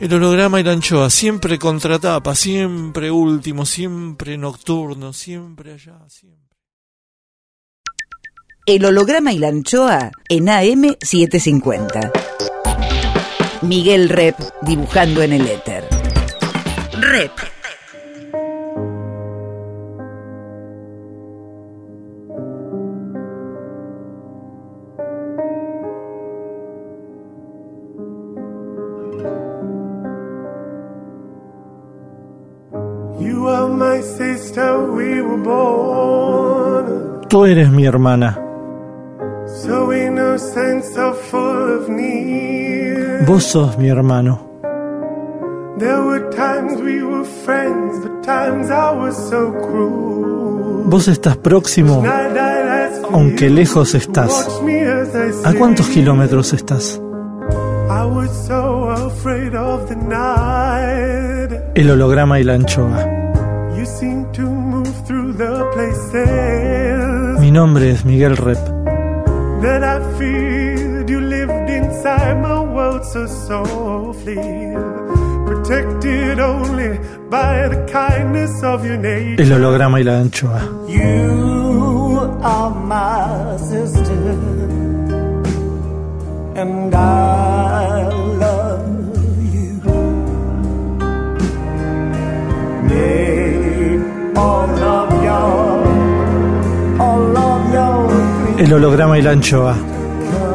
El holograma y la anchoa, siempre contratapa, siempre último, siempre nocturno, siempre allá, siempre. El holograma y la anchoa en AM750. Miguel Rep dibujando en el éter. Rep. You are my sister, we were born Tú eres mi hermana. Vos sos mi hermano. There were times we were friends, but times I was so cruel. Vos estás próximo, aunque lejos estás. ¿A cuántos kilómetros estás? I was so afraid of the night. El holograma y la anchoa. You seem to move through the places Mi nombre es Miguel Rep. that I feared. You lived inside my world so softly, protected only by the kindness of your nature. El holograma y la anchoa. You are my sister, and I El holograma y la anchoa.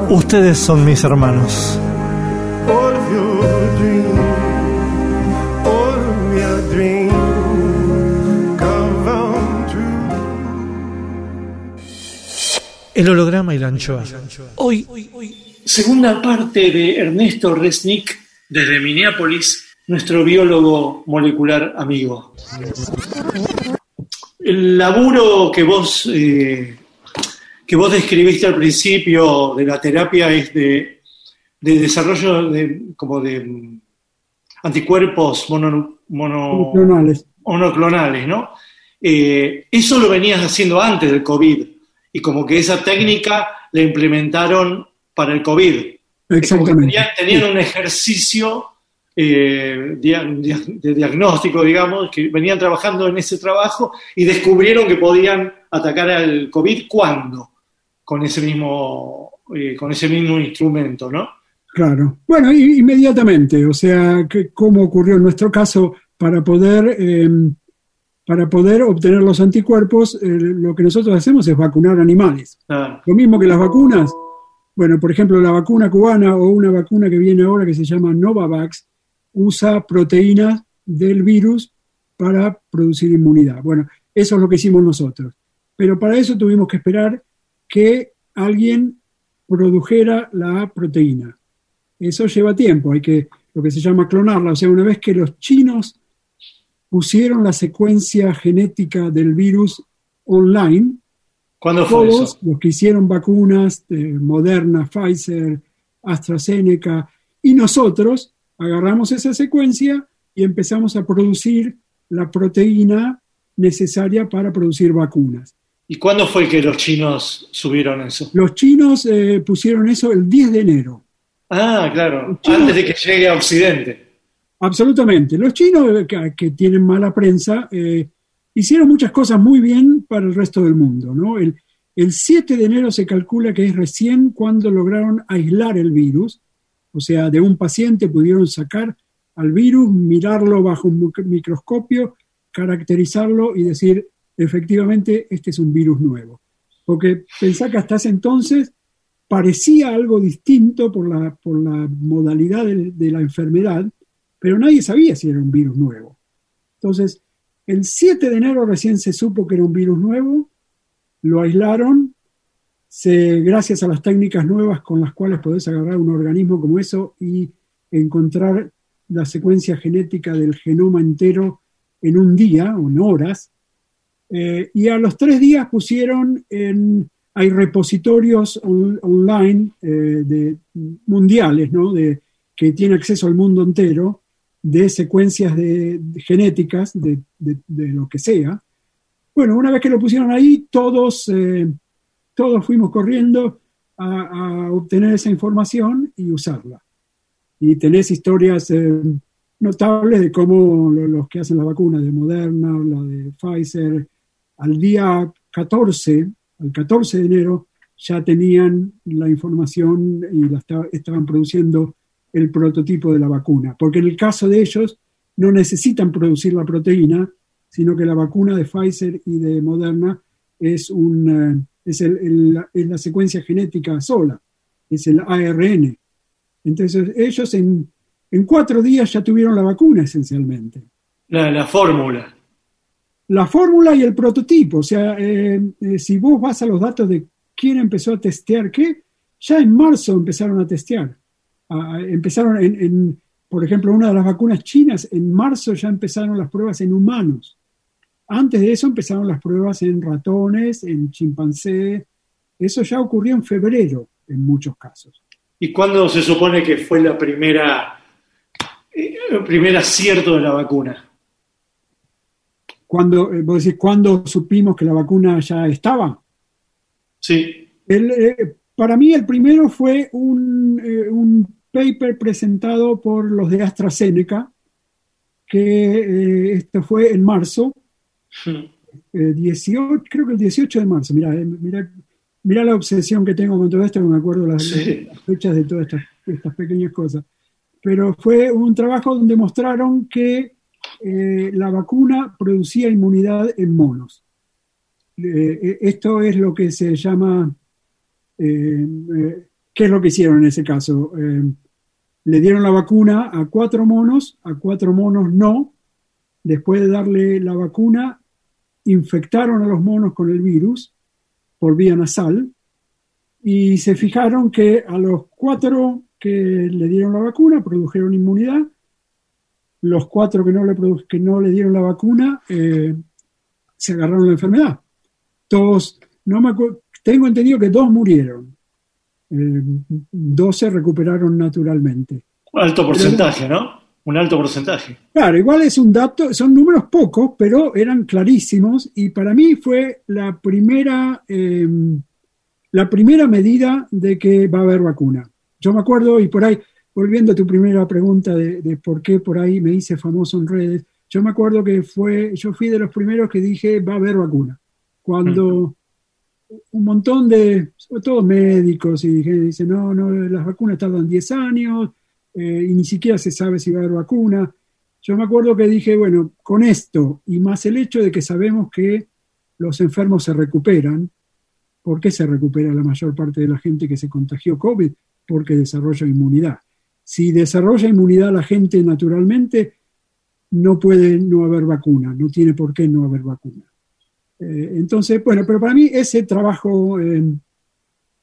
Ustedes son mis hermanos. El holograma y la anchoa. Hoy, Segunda parte de Ernesto Resnick desde Minneapolis, nuestro biólogo molecular amigo. El laburo que vos, eh, que vos describiste al principio de la terapia es de, de desarrollo de, como de mm, anticuerpos mono, mono- Monoclonales. monoclonales, ¿no? Eh, eso lo venías haciendo antes del COVID y como que esa técnica la implementaron para el COVID. Exactamente. Tenían, tenían un ejercicio eh, de diagnóstico, digamos, que venían trabajando en ese trabajo y descubrieron que podían atacar al COVID cuando con ese mismo eh, con ese mismo instrumento, ¿no? Claro. Bueno, inmediatamente, o sea, que, cómo ocurrió en nuestro caso, para poder, eh, para poder obtener los anticuerpos, eh, lo que nosotros hacemos es vacunar animales. Lo mismo que las vacunas. Bueno, por ejemplo, la vacuna cubana o una vacuna que viene ahora que se llama Novavax usa proteínas del virus para producir inmunidad. Bueno, eso es lo que hicimos nosotros. Pero para eso tuvimos que esperar que alguien produjera la proteína. Eso lleva tiempo, hay que lo que se llama clonarla. O sea, una vez que los chinos pusieron la secuencia genética del virus online, ¿Cuándo fue todos eso? los que hicieron vacunas, eh, Moderna, Pfizer, AstraZeneca, y nosotros agarramos esa secuencia y empezamos a producir la proteína necesaria para producir vacunas. ¿Y cuándo fue que los chinos subieron eso? Los chinos eh, pusieron eso el 10 de enero. Ah, claro, Chinos- antes de que llegue a Occidente. Absolutamente. Los chinos, eh, que, que tienen mala prensa, eh, hicieron muchas cosas muy bien para el resto del mundo. ¿no? El, el 7 de enero se calcula que es recién cuando lograron aislar el virus, o sea, de un paciente pudieron sacar al virus, mirarlo bajo un mic- microscopio, caracterizarlo y decir, efectivamente, este es un virus nuevo. Porque pensá que hasta ese entonces parecía algo distinto por la, por la modalidad de- la enfermedad, pero nadie sabía si era un virus nuevo. Entonces, el 7 de enero recién se supo que era un virus nuevo, lo aislaron, se, gracias a las técnicas nuevas con las cuales podés agarrar un organismo como eso y encontrar la secuencia genética del genoma entero en un día o en horas, eh, y a los tres días pusieron en, hay repositorios on- online eh, mundiales, ¿no? De, que tiene acceso al mundo entero de secuencias de, genéticas de, lo que sea. Bueno, una vez que lo pusieron ahí, todos, eh, todos fuimos corriendo a, a obtener esa información y usarla. Y tenés historias notables de cómo lo- los que hacen la vacuna de Moderna, la de Pfizer, al día 14, al 14 de enero, ya tenían la información y la esta- estaban produciendo el prototipo de la vacuna. Porque en el caso de ellos no necesitan producir la proteína, sino que la vacuna de Pfizer y de Moderna es, un, eh, es, el- el- es la secuencia genética sola, es el ARN. Entonces ellos en, en cuatro días ya tuvieron la vacuna esencialmente La, la fórmula. La fórmula y el prototipo. O sea, eh, eh, si vos vas a los datos de quién empezó a testear qué, ya en marzo empezaron a testear. Ah, empezaron en, por ejemplo, una de las vacunas chinas, en marzo ya empezaron las pruebas en humanos. Antes de eso empezaron las pruebas en ratones, en chimpancé. Eso ya ocurrió en febrero en muchos casos. ¿Y cuándo se supone que fue la primera, eh, el primer acierto de la vacuna? Cuando, eh, vos decís, ¿cuándo supimos que la vacuna ya estaba? Sí, El, eh, para mí el primero fue un, eh, un paper presentado por los de AstraZeneca, que eh, esto fue en marzo, eh, 18, creo que el 18 de marzo, mira, eh, mira, mira la obsesión que tengo con todo esto, que me acuerdo las, Sí. las fechas de todas estas, estas pequeñas cosas. Pero fue un trabajo donde mostraron que eh, la vacuna producía inmunidad en monos. Eh, eh, esto es lo que se llama, ¿qué es lo que hicieron en ese caso? Le dieron la vacuna a cuatro monos, a cuatro monos no. Después de darle la vacuna, infectaron a los monos con el virus por vía nasal y se fijaron que a los cuatro que le dieron la vacuna produjeron inmunidad, los cuatro que no le, que no le dieron la vacuna eh, se agarraron la enfermedad. Todos, no me tengo entendido que dos murieron, eh, dos se recuperaron naturalmente. alto porcentaje, ¿no? Un alto porcentaje. Claro, igual es un dato, son números pocos, pero eran clarísimos y para mí fue la primera, eh, la primera medida de que va a haber vacuna. Yo me acuerdo, y por ahí, volviendo a tu primera pregunta de, de por qué por ahí me hice famoso en redes, yo me acuerdo que fue, yo fui de los primeros que dije va a haber vacuna. Cuando un montón de, sobre todo médicos, y dije, dicen, no, no, las vacunas tardan 10 años, eh, y ni siquiera se sabe si va a haber vacuna. Yo me acuerdo que dije, bueno, con esto y más el hecho de que sabemos que los enfermos se recuperan, ¿por qué se recupera la mayor parte de la gente que se contagió COVID? Porque desarrolla inmunidad. Si desarrolla inmunidad la gente naturalmente, no puede no haber vacuna, no tiene por qué no haber vacuna. Eh, entonces, bueno, pero para mí ese trabajo, eh,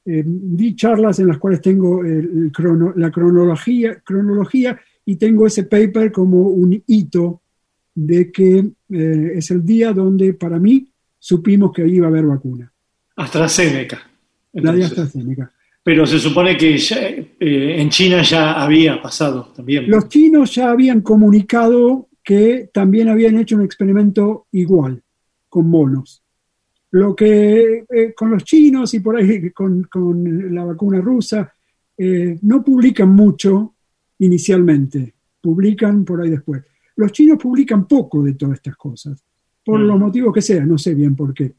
eh, di charlas en las cuales tengo el, el crono- la cronología, cronología y tengo ese paper como un hito de que eh, es el día donde para mí supimos que iba a haber vacuna, AstraZeneca. la de Entonces, AstraZeneca. Pero se supone que ya, eh, en China ya había pasado también. Los chinos ya habían comunicado que también habían hecho un experimento igual, con monos. Lo que eh, con los chinos y por ahí con, con la vacuna rusa, eh, no publican mucho inicialmente, publican por ahí después. Los chinos publican poco de todas estas cosas, por Mm. los motivos que sean, no sé bien por qué.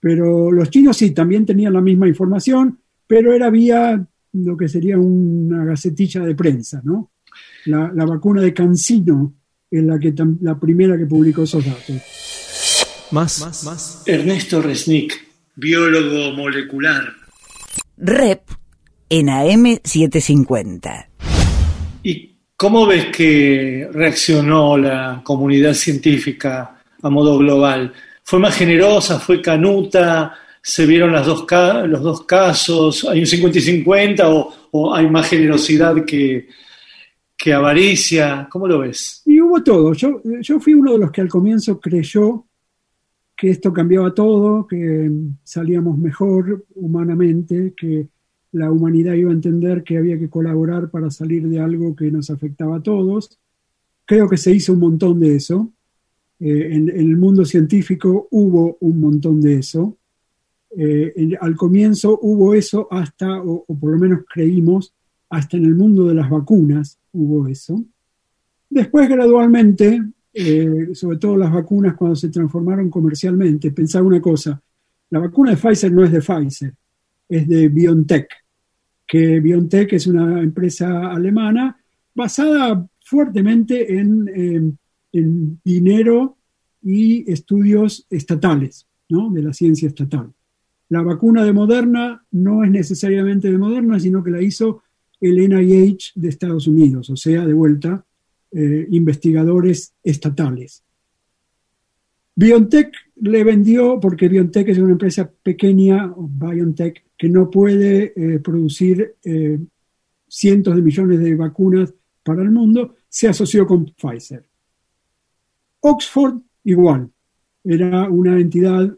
Pero los chinos sí, también tenían la misma información, pero era vía lo que sería una gacetilla de prensa, ¿no? La, la vacuna de Cancino es la, que la primera que publicó esos datos. Más, más. Ernesto Resnick, biólogo molecular. Rep en AM750. ¿Y cómo ves que reaccionó la comunidad científica a modo global? ¿Fue más generosa? ¿Fue canuta? ¿Se vieron los dos casos? ¿Hay un 50 y 50 o, hay más generosidad que, que avaricia? ¿Cómo lo ves? Y hubo todo. Yo, yo fui uno de los que al comienzo creyó que esto cambiaba todo, que salíamos mejor humanamente, que la humanidad iba a entender que había que colaborar para salir de algo que nos afectaba a todos. Creo que se hizo un montón de eso. Eh, en el mundo científico hubo un montón de eso. Eh, al comienzo hubo eso hasta, o, por lo menos creímos, hasta en el mundo de las vacunas hubo eso. Después, gradualmente, eh, sobre todo las vacunas cuando se transformaron comercialmente, pensaba una cosa, la vacuna de Pfizer no es de Pfizer, es de BioNTech, que BioNTech es una empresa alemana basada fuertemente en, en dinero y estudios estatales, ¿no? de la ciencia estatal. La vacuna de Moderna no es necesariamente de Moderna, sino que la hizo el NIH de Estados Unidos, o sea, de vuelta, eh, investigadores estatales. BioNTech le vendió, porque BioNTech es una empresa pequeña, BioNTech, que no puede eh, producir eh, cientos de millones de vacunas para el mundo, se asoció con Pfizer. Oxford, igual, era una entidad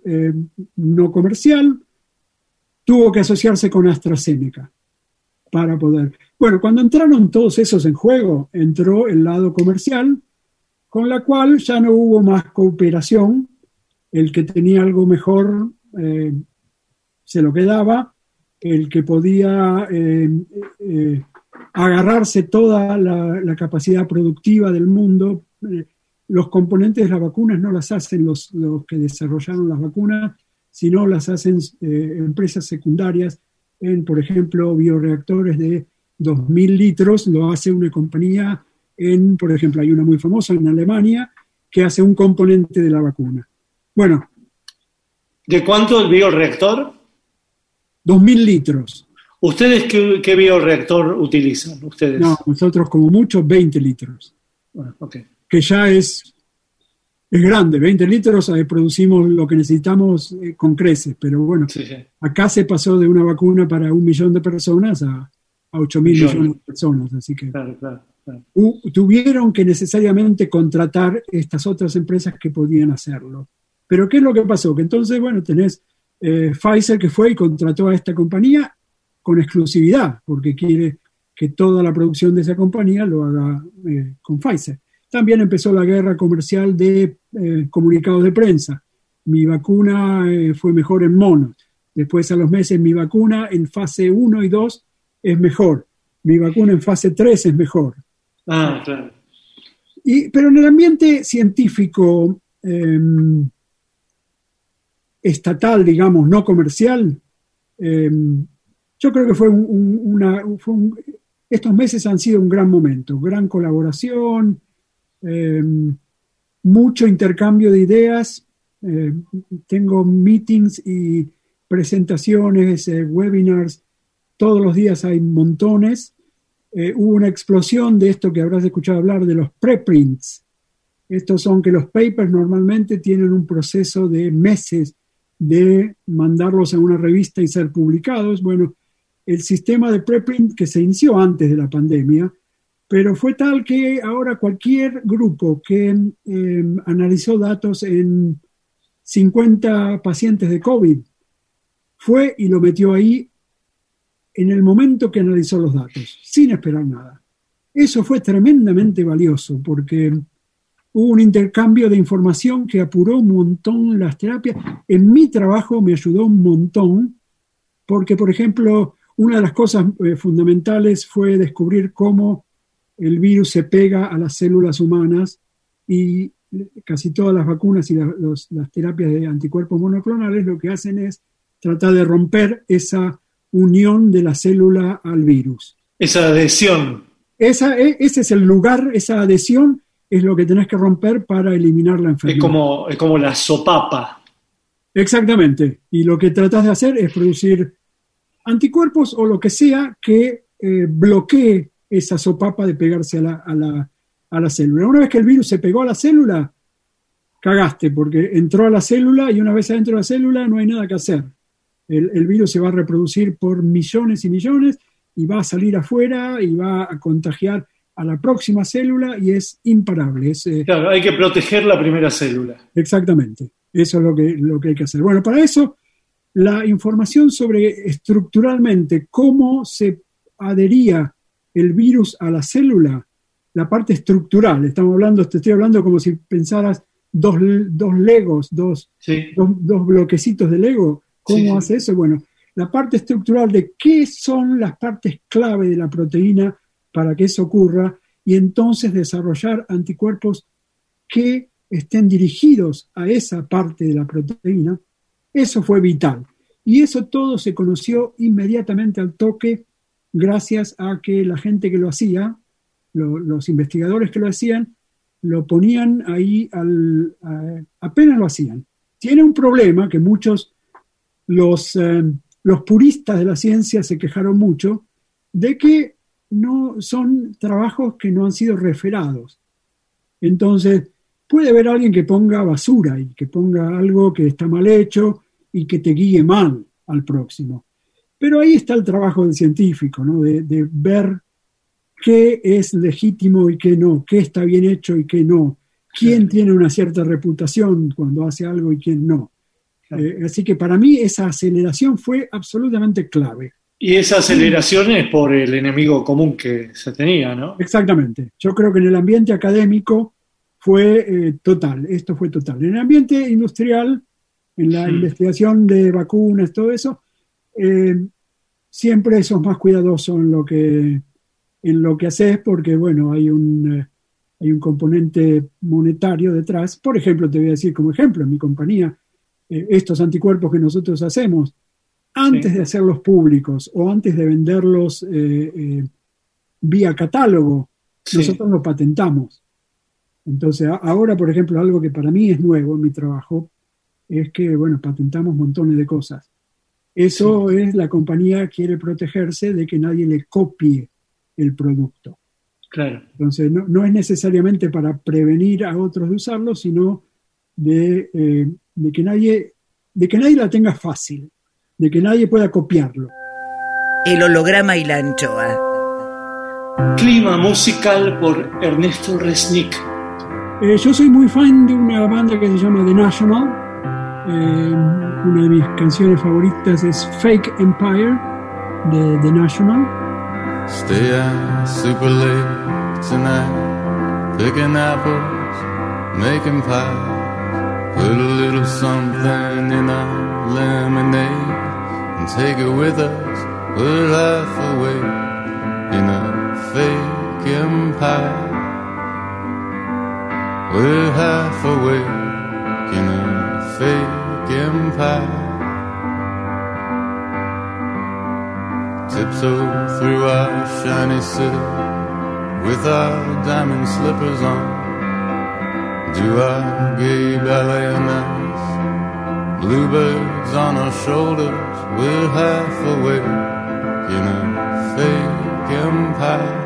no comercial, tuvo que asociarse con AstraZeneca para poder. Bueno, cuando entraron todos esos en juego, entró el lado comercial, con la cual ya no hubo más cooperación. El que tenía algo mejor eh, se lo quedaba, el que podía eh, eh, agarrarse toda la, la, capacidad productiva del mundo. Los componentes de las vacunas no las hacen los, los que desarrollaron las vacunas, sino las hacen eh, empresas secundarias en, por ejemplo, bioreactores de 2.000 litros, lo hace una compañía en, por ejemplo, hay una muy famosa en Alemania que hace un componente de la vacuna. Bueno. ¿De cuánto el bioreactor? 2.000 litros. ¿Ustedes qué, qué, bioreactor utilizan? ¿Ustedes? No, nosotros como mucho 20 litros. Bueno, okay. Que ya es, es grande, 20 litros eh, producimos lo que necesitamos eh, con creces, pero bueno, sí, sí. acá se pasó de una vacuna para un millón de personas a, a 8 mil millones. millones de personas, así que claro, claro, claro. Tuvieron que necesariamente contratar estas otras empresas que podían hacerlo. Pero ¿qué es lo que pasó? Que entonces, bueno, tenés eh, Pfizer que fue y contrató a esta compañía con exclusividad, porque quiere, que toda la producción de esa compañía lo haga eh, con Pfizer. También empezó la guerra comercial de eh, comunicados de prensa. Mi vacuna eh, fue mejor en monos. Después a los meses mi vacuna en fase 1 y 2 es mejor. Mi vacuna en fase 3 es mejor. Ah, claro. Y, pero en el ambiente científico eh, estatal, digamos, no comercial, eh, yo creo que fue un, un- una, fue un- estos meses han sido un gran momento, gran colaboración, eh, mucho intercambio de ideas. eh, tengo meetings y presentaciones, eh, webinars, todos los días hay montones. Eh, hubo una explosión de esto que habrás escuchado hablar de los preprints. Estos son que los papers normalmente tienen un proceso de meses de mandarlos a una revista y ser publicados. Bueno, el sistema de preprint que se inició antes de la pandemia, pero fue tal que ahora cualquier grupo que eh, analizó datos en 50 pacientes de COVID fue y lo metió ahí en el momento que analizó los datos, sin esperar nada. Eso fue tremendamente valioso porque hubo un intercambio de información que apuró un montón las terapias. En mi trabajo me ayudó un montón porque, por ejemplo, una de las cosas eh, fundamentales fue descubrir cómo el virus se pega a las células humanas y casi todas las vacunas y la- los- las terapias de anticuerpos monoclonales lo que hacen es tratar de romper esa unión de la célula al virus. Esa adhesión. Esa, e- ese es el lugar, esa adhesión es lo que tenés que romper para eliminar la Es enfermedad. como, es como la sopapa. Exactamente. Y lo que tratás de hacer es producir anticuerpos o lo que sea que eh, bloquee esa sopapa de pegarse a la, a, la, a la célula. Una vez que el virus se pegó a la célula, cagaste, porque entró a la célula y una vez adentro de la célula no hay nada que hacer. El, el virus se va a reproducir por millones y millones y va a salir afuera y va a contagiar a la próxima célula y es imparable. Es, eh, Claro, hay que proteger la primera célula. Exactamente, eso es lo que, lo que hay que hacer. Bueno, para eso, la información sobre estructuralmente cómo se adhería el virus a la célula, la parte estructural, estamos hablando, te estoy hablando como si pensaras dos, dos legos, dos, Sí. dos, dos bloquecitos de Lego. ¿Cómo Sí, sí. hace eso? Bueno, la parte estructural de qué son las partes clave de la proteína para que eso ocurra y entonces desarrollar anticuerpos que estén dirigidos a esa parte de la proteína, eso fue vital. Y eso todo se conoció inmediatamente al toque gracias a que la gente que lo hacía, lo- los investigadores que lo hacían, lo ponían ahí al, apenas lo hacían. Tiene un problema que muchos, los, eh, los puristas de la ciencia se quejaron mucho, de que no son trabajos que no han sido referados. Entonces, puede haber alguien que ponga basura y que ponga algo que está mal hecho y que te guíe mal al próximo. Pero ahí está el trabajo del científico, ¿no? de, de ver qué es legítimo y qué no, qué está bien hecho y qué no, quién tiene una cierta reputación cuando hace algo y quién no. Eh, así que para mí esa aceleración fue absolutamente clave. Y esa aceleración es por el enemigo común que se tenía, ¿no? Exactamente. Yo creo que en el ambiente académico fue eh, total, esto fue total. En el ambiente industrial, en la Sí. investigación de vacunas, todo eso, eh, siempre sos más cuidadoso en lo que, en lo que haces porque, bueno, hay un, eh, hay un componente monetario detrás. Por ejemplo, te voy a decir como ejemplo, en mi compañía, eh, estos anticuerpos que nosotros hacemos, antes Sí. de hacerlos públicos o antes de venderlos vía catálogo, Sí. nosotros lo patentamos. Entonces, ahora, por ejemplo, algo que para mí es nuevo en mi trabajo es que, bueno, patentamos montones de cosas. Eso es la compañía quiere protegerse de que nadie le copie el producto. Claro. Entonces, no, no es necesariamente para prevenir a otros de usarlo, sino de, eh, de que nadie, de que nadie la tenga fácil, de que nadie pueda copiarlo. El holograma y la anchoa. Clima musical por Ernesto Resnick. Eh, yo soy muy fan de una banda que se llama The National. Eh, una de mis canciones favoritas es Fake Empire de The National. Stay out super late tonight, picking apples, making pie. Put a little something in our lemonade and take it with us. We're half awake in a fake empire. We're half awake in a fake empire. Tiptoe through our shiny city with our diamond slippers on. Do our gay ballet ice. Bluebirds on our shoulders, we're half awake in a fake empire.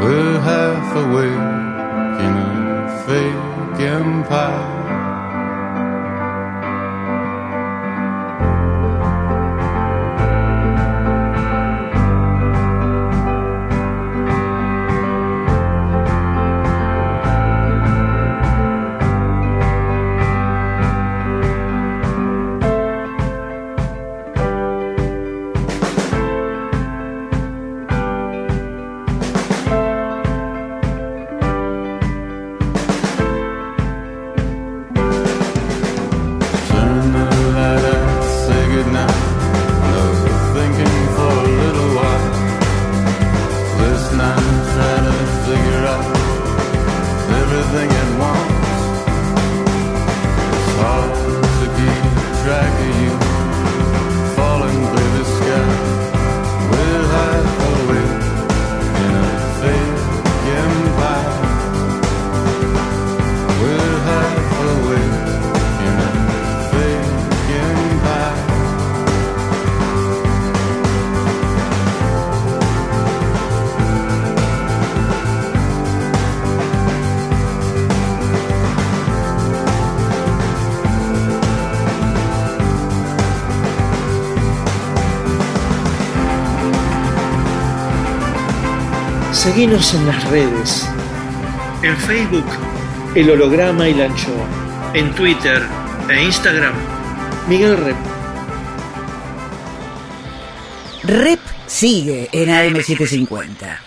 We're half awake in a fake empire. Seguinos en las redes. En Facebook, El Holograma y la Anchoa. En Twitter e Instagram, Miguel Rep. Rep sigue en AM750.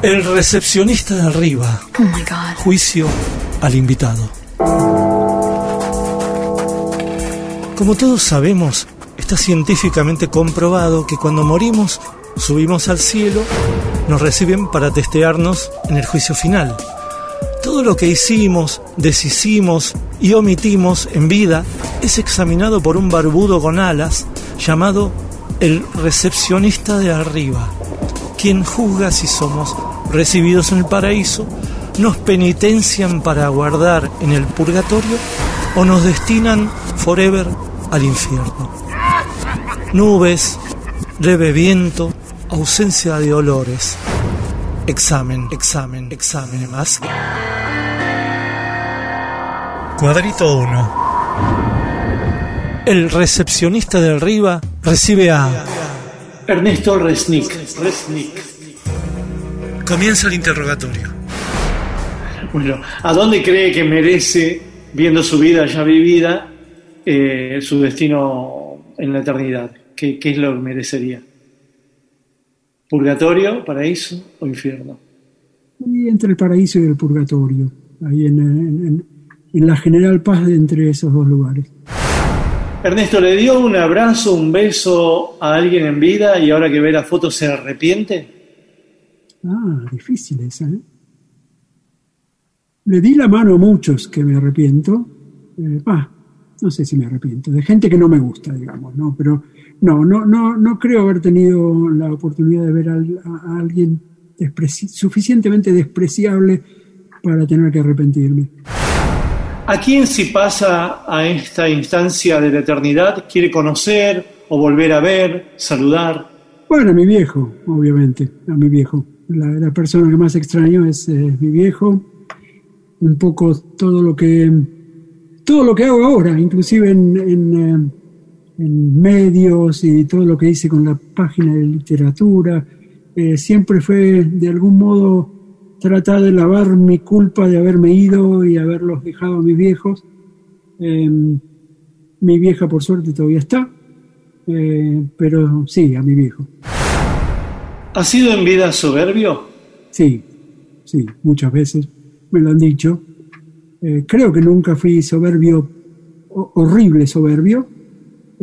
El recepcionista de arriba. Oh my god. Juicio al invitado. Como todos sabemos, está científicamente comprobado que cuando morimos, subimos al cielo, nos reciben para testearnos en el juicio final. Todo lo que hicimos, deshicimos y omitimos en vida es examinado por un barbudo con alas llamado el recepcionista de arriba, quien juzga si somos recibidos en el paraíso, nos penitencian para guardar en el purgatorio o nos destinan forever al infierno. Nubes, leve viento, ausencia de olores. Examen, examen, examen más. Cuadrito 1. El recepcionista de arriba recibe a... Ernesto Resnick. Resnick. Comienza el interrogatorio. Bueno, ¿a dónde cree que merece, viendo su vida ya vivida, eh, su destino en la eternidad? ¿Qué, qué es lo que merecería? ¿Purgatorio, paraíso o infierno? Y entre el paraíso y el purgatorio, ahí en, en- en- en la general paz de entre esos dos lugares. Ernesto, ¿le dio un abrazo, un beso a alguien en vida y ahora que ve la foto se arrepiente? Ah, difícil esa, ¿eh? Le di la mano a muchos que me arrepiento. Eh, ah, no sé si me arrepiento. De gente que no me gusta, digamos, ¿no? Pero no, no, no, no creo haber tenido la oportunidad de ver a, a alguien despreci- suficientemente despreciable para tener que arrepentirme. ¿A quién si pasa a esta instancia de la eternidad quiere conocer o volver a ver, saludar? Bueno, a mi viejo, obviamente, a mi viejo. La, la persona que más extraño es mi viejo. Un poco todo lo que todo lo que hago ahora, inclusive en, en, eh, en medios y todo lo que hice con la página de literatura, eh, siempre fue de algún modo tratar de lavar mi culpa de haberme ido y haberlos dejado a mis viejos. Eh, mi vieja, por suerte, todavía está. eh, pero sí, a mi viejo. ¿Ha sido en vida soberbio? Sí, sí, muchas veces me lo han dicho. Eh, creo que nunca fui soberbio, ho- horrible soberbio,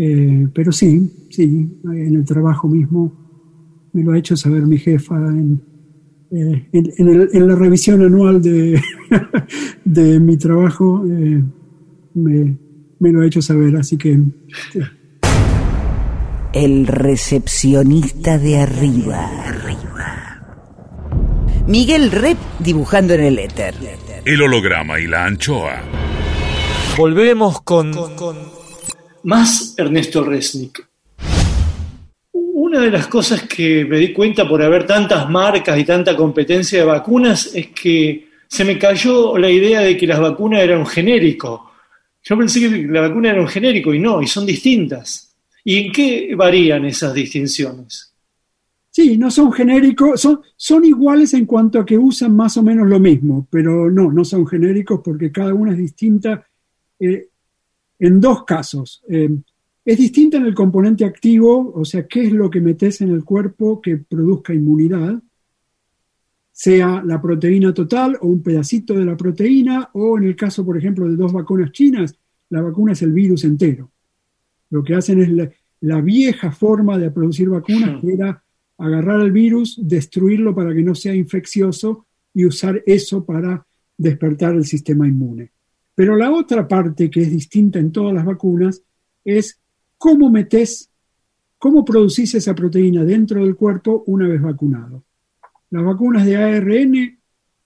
eh, pero sí, sí, en el trabajo mismo me lo ha hecho saber mi jefa en, eh, en- en el- en la revisión anual de, de mi trabajo, eh, me, me lo ha hecho saber, así que sí. El recepcionista de arriba. Miguel Rep dibujando en el éter. El holograma y la anchoa. Volvemos con, Más Ernesto Resnick. Una de las cosas que me di cuenta por haber tantas marcas y tanta competencia de vacunas es que se me cayó la idea de que las vacunas eran un genérico. Yo pensé que la vacuna era un genérico y no, y son distintas. ¿Y en qué varían esas distinciones? Sí, no son genéricos, son, son iguales en cuanto a que usan más o menos lo mismo, pero no, no son genéricos porque cada una es distinta eh, en dos casos. Eh, es distinta en el componente activo, o sea, qué es lo que metes en el cuerpo que produzca inmunidad, sea la proteína total o un pedacito de la proteína, o en el caso, por ejemplo, de dos vacunas chinas, la vacuna es el virus entero. Lo que hacen es la, la vieja forma de producir vacunas, que era agarrar el virus, destruirlo para que no sea infeccioso y usar eso para despertar el sistema inmune. Pero la otra parte que es distinta en todas las vacunas es cómo metes, cómo producís esa proteína dentro del cuerpo una vez vacunado. Las vacunas de ARN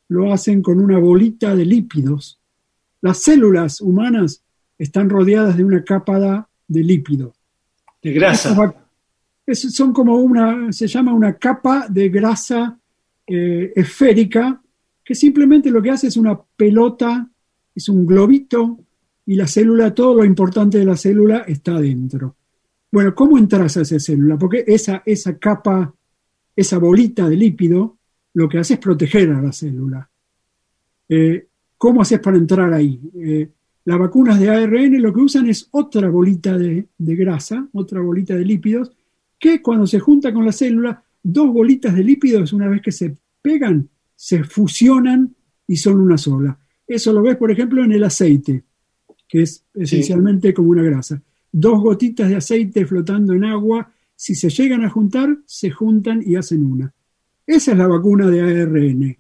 lo hacen con una bolita de lípidos. Las células humanas están rodeadas de una capa de lípido. De grasa. Es- son como una, se llama una capa de grasa eh, esférica, que simplemente lo que hace es una pelota, es un globito, y la célula, todo lo importante de la célula está adentro. Bueno, ¿cómo entras a esa célula? Porque esa, esa capa, esa bolita de lípido, lo que hace es proteger a la célula. Eh, ¿Cómo haces para entrar ahí? Eh, las vacunas de ARN lo que usan es otra bolita de, de grasa, otra bolita de lípidos, que cuando se junta con la célula, dos bolitas de lípidos, una vez que se pegan, se fusionan y son una sola. Eso lo ves, por ejemplo, en el aceite, que es esencialmente como una grasa. Dos gotitas de aceite flotando en agua, si se llegan a juntar, se juntan y hacen una. Esa es la vacuna de ARN.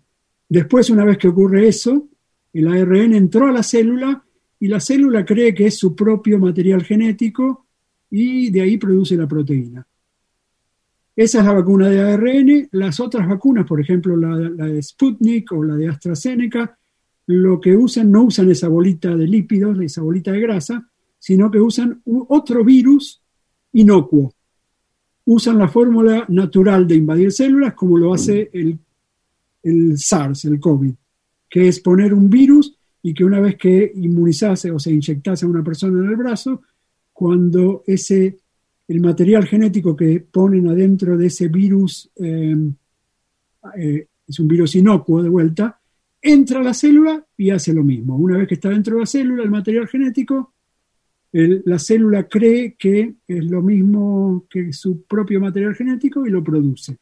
Después, una vez que ocurre eso, el ARN entró a la célula y la célula cree que es su propio material genético y de ahí produce la proteína. Esa es la vacuna de ARN. Las otras vacunas, por ejemplo, la, la de Sputnik o la de AstraZeneca, lo que usan, no usan esa bolita de lípidos, esa bolita de grasa, sino que usan otro virus inocuo. Usan la fórmula natural de invadir células como lo hace el, el SARS, el COVID, que es poner un virus y que una vez que inmunizase o se inyectase a una persona en el brazo, cuando ese, el material genético que ponen adentro de ese virus, eh, eh, es un virus inocuo de vuelta, entra a la célula y hace lo mismo. Una vez que está dentro de la célula, el material genético, la célula cree que es lo mismo que su propio material genético y lo produce.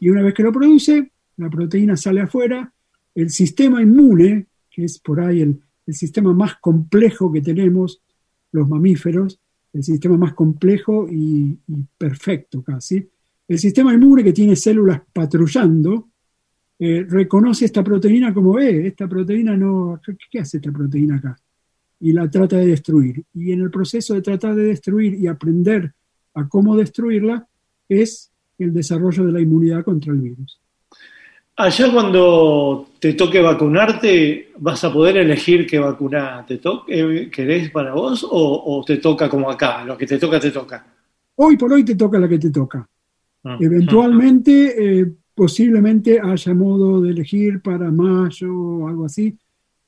Y una vez que lo produce, la proteína sale afuera, el sistema inmune, que es por ahí el, sistema más complejo que tenemos los mamíferos, el sistema más complejo y perfecto casi, el sistema inmune que tiene células patrullando, eh, reconoce esta proteína como, eh, esta proteína no, ¿qué, hace esta proteína acá? Y la trata de destruir. Y en el proceso de tratar de destruir y aprender a cómo destruirla es el desarrollo de la inmunidad contra el virus. Allá cuando te toque vacunarte, ¿vas a poder elegir qué vacuna te to eh, querés para vos o, o te toca como acá? Lo que te toca, te toca. Hoy por hoy te toca la que te toca. Ah. Eventualmente, eh, posiblemente haya modo de elegir para mayo o algo así.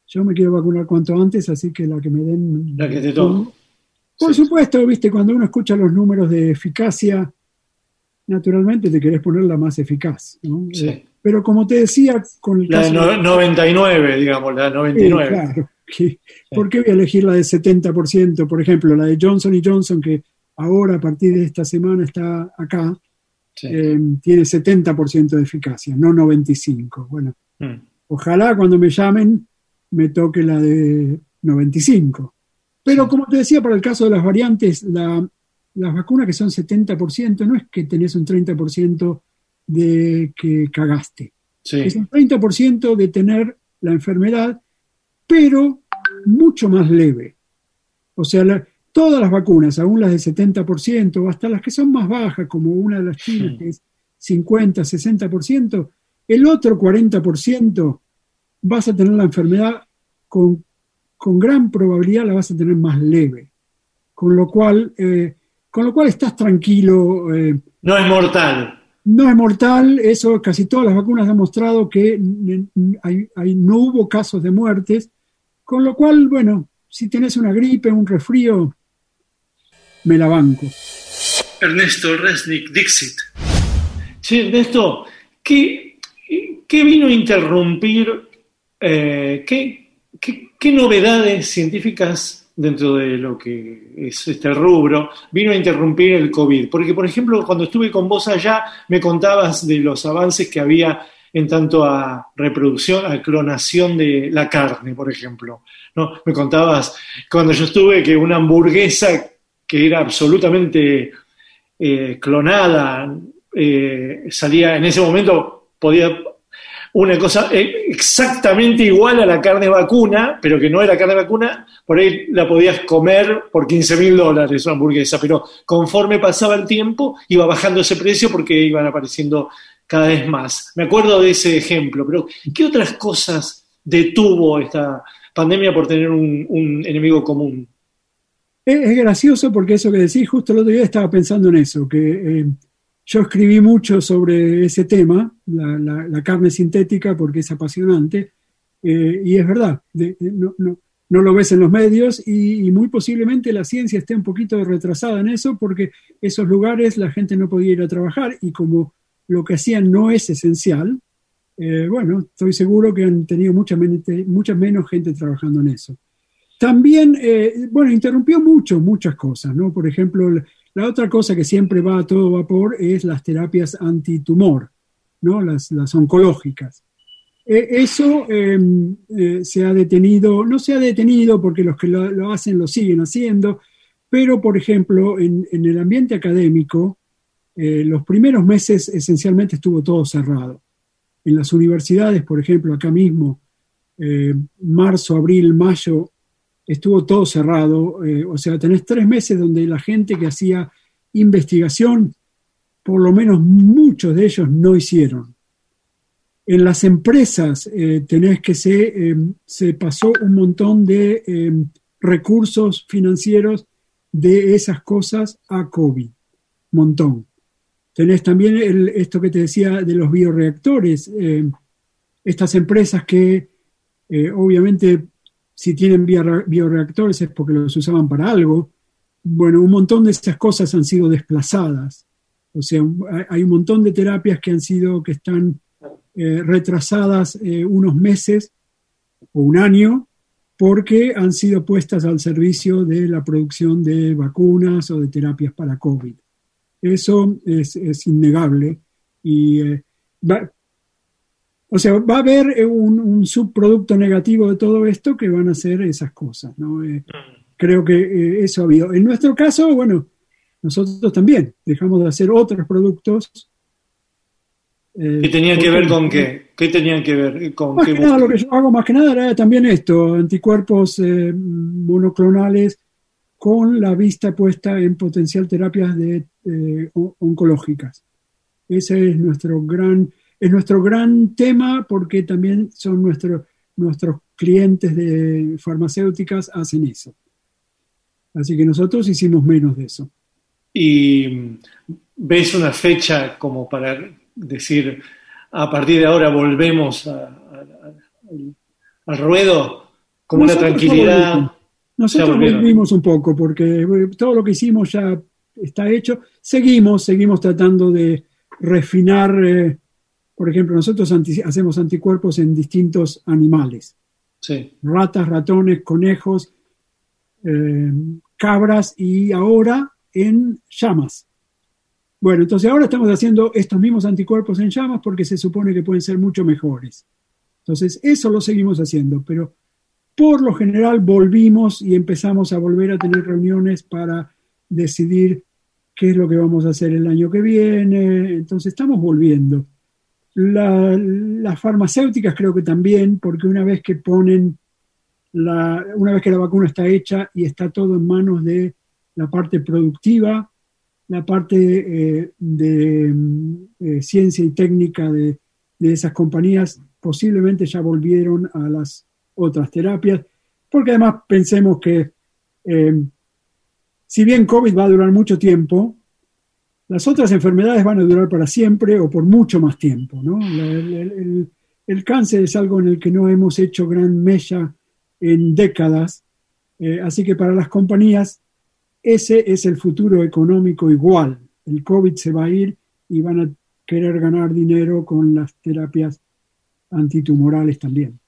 Yo me quiero vacunar cuanto antes, así que la que me den. La que te toca. Por supuesto, viste, cuando uno escucha los números de eficacia, naturalmente te querés poner la más eficaz. ¿no? Sí. Eh, Pero como te decía, con el La de caso. no- 99, digamos, la de Sí, 99. claro. que- ¿Por qué voy a elegir la de 70%? Por ejemplo, la de Johnson y Johnson, que ahora a partir de esta semana está acá, Sí. eh, tiene 70% de eficacia, no 95%. Bueno, Mm. ojalá cuando me llamen me toque la de 95%. Pero Sí. como te decía, para el caso de las variantes, la- las vacunas que son 70%, no es que tenés un 30% de que cagaste. Sí. Es un 30% de tener la enfermedad, pero mucho más leve. O sea, la- todas las vacunas, aún las de 70%, o hasta las que son más bajas, como una de las chinas, Sí. que es 50, 60%, el otro 40% vas a tener la enfermedad con, con gran probabilidad la vas a tener más leve. Con lo cual, eh, con lo cual estás tranquilo. eh, No es mortal. no es mortal, eso casi todas las vacunas han mostrado que hay- hay- no hubo casos de muertes, con lo cual, bueno, si tenés una gripe, un resfrío, me la banco. Ernesto Resnick Dixit. Sí, Ernesto, ¿qué, qué vino a interrumpir? eh, ¿qué, qué, qué novedades científicas dentro de lo que es este rubro vino a interrumpir el COVID? Porque, por ejemplo, cuando estuve con vos allá, me contabas de los avances que había en tanto a reproducción, a clonación de la carne, por ejemplo. ¿no? Me contabas cuando yo estuve que una hamburguesa que era absolutamente eh, clonada, eh, salía en ese momento, podía una cosa eh, exactamente igual a la carne vacuna, pero que no era carne vacuna, por ahí la podías comer por 15 mil dólares una hamburguesa, pero conforme pasaba el tiempo iba bajando ese precio porque iban apareciendo cada vez más. Me acuerdo de ese ejemplo, pero ¿qué otras cosas detuvo esta pandemia por tener un, un enemigo común? Es, gracioso porque eso que decís, justo el otro día estaba pensando en eso, que eh, yo escribí mucho sobre ese tema, la, carne sintética, porque es apasionante, eh, y es verdad, no, lo ves en los medios y, muy posiblemente la ciencia esté un poquito retrasada en eso porque esos lugares la gente no podía ir a trabajar y como lo que hacían no es esencial, eh, bueno, estoy seguro que han tenido mucha, mucha menos gente trabajando en eso. También, eh, bueno, interrumpió mucho, muchas cosas, ¿no? Por ejemplo, la- otra cosa que siempre va a todo vapor es las terapias antitumor, ¿no? Las, las oncológicas. Eh, eso eh, eh, se ha detenido, no se ha detenido porque los que lo, lo hacen lo siguen haciendo, pero por ejemplo, en, en el ambiente académico, eh, los primeros meses esencialmente estuvo todo cerrado. En las universidades, por ejemplo, acá mismo, marzo, abril, mayo, estuvo todo cerrado. eh, o sea, tenés tres meses donde la gente que hacía investigación, por lo menos muchos de ellos no hicieron. En las empresas eh, tenés que se, eh, se pasó un montón de eh, recursos financieros de esas cosas a COVID. Montón. Tenés también esto que te decía de los bioreactores. eh, estas empresas que eh, obviamente si tienen biore- bioreactores es porque los usaban para algo. Bueno, un montón de esas cosas han sido desplazadas. O sea, hay- un montón de terapias que han sido, que están eh, retrasadas eh, unos meses o un año porque han sido puestas al servicio de la producción de vacunas o de terapias para COVID. Eso es, innegable y eh, o sea, va a haber eh, un, un subproducto negativo de todo esto que van a ser esas cosas, ¿no? Eh, creo que eh, eso ha habido. En nuestro caso, bueno, nosotros también dejamos de hacer otros productos. eh, ¿Qué tenían que ver con qué? ¿Qué tenían que ver con Más qué? que nada, lo que yo hago más que nada era también esto, anticuerpos monoclonales con la vista puesta en potencial terapias de, eh, oncológicas. Ese es nuestro gran, es nuestro gran tema porque también son nuestros nuestros clientes de farmacéuticas hacen eso. Así que nosotros hicimos menos de eso. ¿Y ves una fecha como para decir, a partir de ahora volvemos a- a- a- al- ruedo? Como una tranquilidad. Nosotros volvimos un poco porque todo lo que hicimos ya está hecho. Seguimos, seguimos tratando de refinar. eh, por ejemplo, nosotros anti- hacemos anticuerpos en distintos animales. Sí. Ratas, ratones, conejos, eh, cabras y ahora en llamas. Bueno, entonces ahora estamos haciendo estos mismos anticuerpos en llamas porque se supone que pueden ser mucho mejores. Entonces, eso lo seguimos haciendo, pero por lo general volvimos y empezamos a volver a tener reuniones para decidir qué es lo que vamos a hacer el año que viene. Entonces, estamos volviendo. La- las farmacéuticas creo que también, porque una vez que ponen, la, una vez que la vacuna está hecha y está todo en manos de la parte productiva, la parte eh, de eh, ciencia y técnica de, de esas compañías posiblemente ya volvieron a las otras terapias, porque además pensemos que eh, si bien COVID va a durar mucho tiempo, las otras enfermedades van a durar para siempre o por mucho más tiempo. ¿no? La- el, el- el cáncer es algo en el que no hemos hecho gran mella en décadas, eh, así que para las compañías ese es el futuro económico igual. El COVID se va a ir y van a querer ganar dinero con las terapias antitumorales también.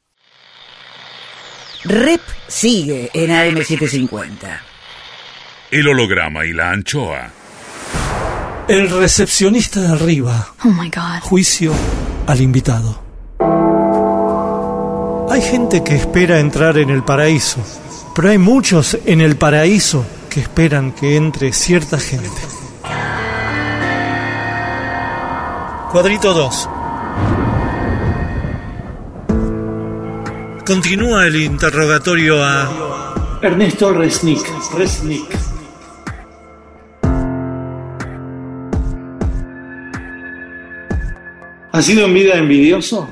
Rep sigue en AM750. El holograma y la anchoa. El recepcionista de arriba. Oh my God. Juicio al invitado. Hay gente que espera entrar en el paraíso, pero hay muchos en el paraíso que esperan que entre cierta gente. Cuadrito 2. Continúa el interrogatorio a Ernesto Resnick. Resnick. ¿Ha sido en vida envidioso?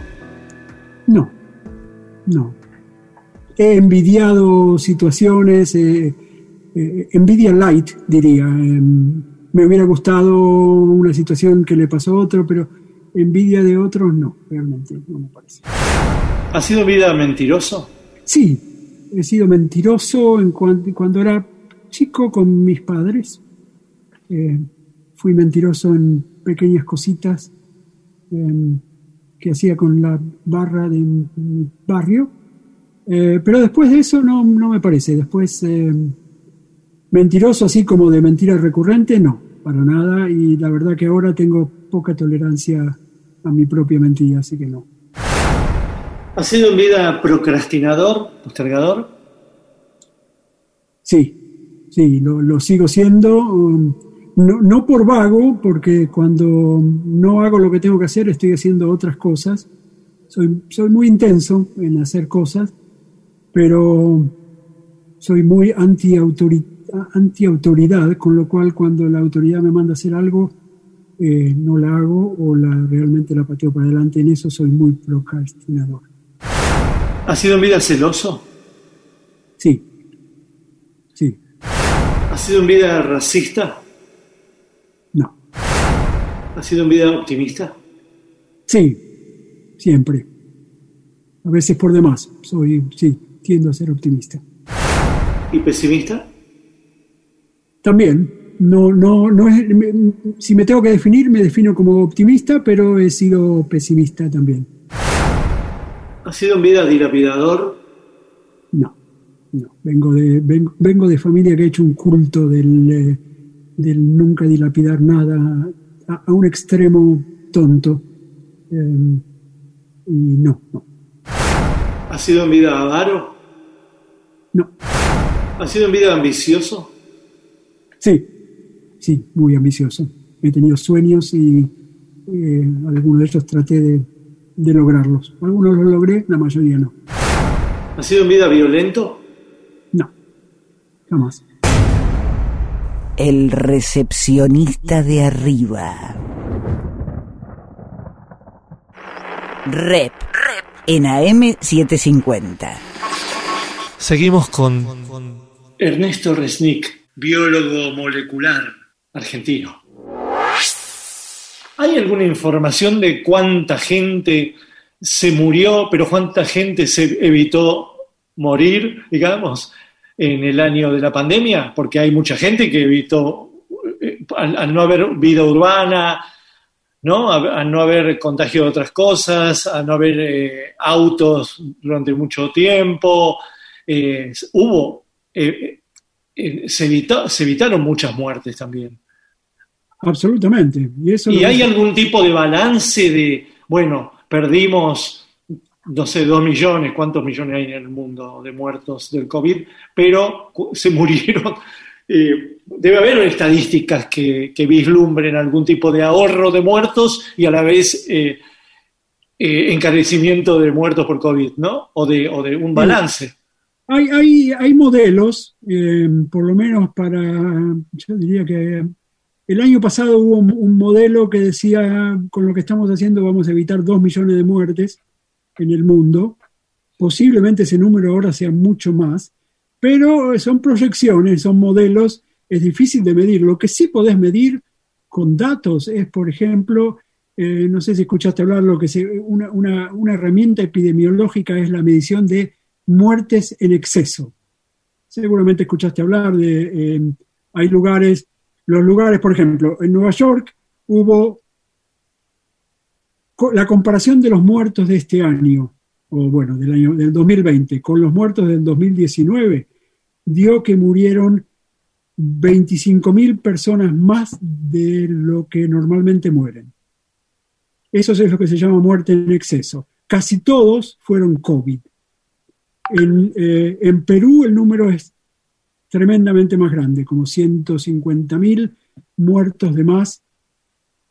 No, no. He envidiado situaciones, eh, eh, envidia light, diría. Em, me hubiera gustado una situación que le pasó a otro, pero envidia de otros no, realmente no me parece. ¿Ha sido vida mentiroso? Sí, he sido mentiroso en cuan- cuando era chico con mis padres. Eh, fui mentiroso en pequeñas cositas em, que hacía con la barra de mi barrio. Eh, pero después de eso no, no me parece. Después, em, mentiroso así como de mentira recurrente, no, para nada. Y la verdad que ahora tengo poca tolerancia a mi propia mentira, así que no. ¿Ha sido en vida procrastinador, postergador? Sí, sí, lo, lo sigo siendo. um, no, no por vago, porque cuando no hago lo que tengo que hacer, estoy haciendo otras cosas. Soy, soy muy intenso en hacer cosas, pero soy muy anti-autori- anti-autoridad, con lo cual cuando la autoridad me manda a hacer algo, eh, no la hago o la, realmente la pateo para adelante. En eso soy muy procrastinador. ¿Ha sido en vida celoso? Sí, sí, ¿Ha sido en vida racista? ¿Ha sido en vida optimista? Sí, siempre. A veces por demás. Soy, sí, tiendo a ser optimista. ¿Y pesimista? También, no, no, no es, me- si me tengo que definir, me defino como optimista, pero he sido pesimista también. ¿Ha sido en vida dilapidador? No, no. Vengo de, vengo, vengo de familia que ha hecho un culto del, eh, del nunca dilapidar nada a, a un extremo tonto. Eh, y no, no, ¿Ha sido en vida avaro? no. ¿Ha sido en vida ambicioso? Sí, sí, muy ambicioso. He tenido sueños y eh, algunos de ellos traté de, de lograrlos. Algunos los logré, la mayoría no. ¿Ha sido en vida violento? No, jamás. El recepcionista de arriba. Rep. En AM750. Seguimos con Ernesto Resnick, biólogo molecular argentino. ¿Hay alguna información de cuánta gente se murió, pero cuánta gente se evitó morir, digamos, en el año de la pandemia? Porque hay mucha gente que evitó, eh, al, al no haber vida urbana, ¿no? A, a no haber contagio de otras cosas, a no haber eh, autos durante mucho tiempo. eh, hubo eh, se, evitó- se evitaron muchas muertes también. Absolutamente. Y, eso ¿Y lo- hay algún tipo de balance de, bueno, perdimos, no sé, dos millones, cuántos millones hay en el mundo de muertos del COVID, pero se murieron? eh, debe haber estadísticas que, que vislumbren algún tipo de ahorro de muertos y a la vez eh, eh, encarecimiento de muertos por COVID, ¿no? O de, o de un balance. Hay, hay, hay modelos, por lo menos para, yo diría que el año pasado hubo un, un modelo que decía, con lo que estamos haciendo vamos a evitar dos millones de muertes en el mundo. Posiblemente ese número ahora sea mucho más, pero son proyecciones, son modelos, es difícil de medir. Lo que sí podés medir con datos es, por ejemplo, eh, no sé si escuchaste hablar, lo que se, una, una- una herramienta epidemiológica es la medición de muertes en exceso. Seguramente escuchaste hablar de, eh, hay lugares, los lugares, por ejemplo, en Nueva York hubo la comparación de los muertos de este año, o bueno, del año del 2020, con los muertos del 2019, dio que murieron 25.000 personas más de lo que normalmente mueren. Eso es lo que se llama muerte en exceso. Casi todos fueron COVID. En, eh, en Perú el número es tremendamente más grande, como 150.000 muertos de más,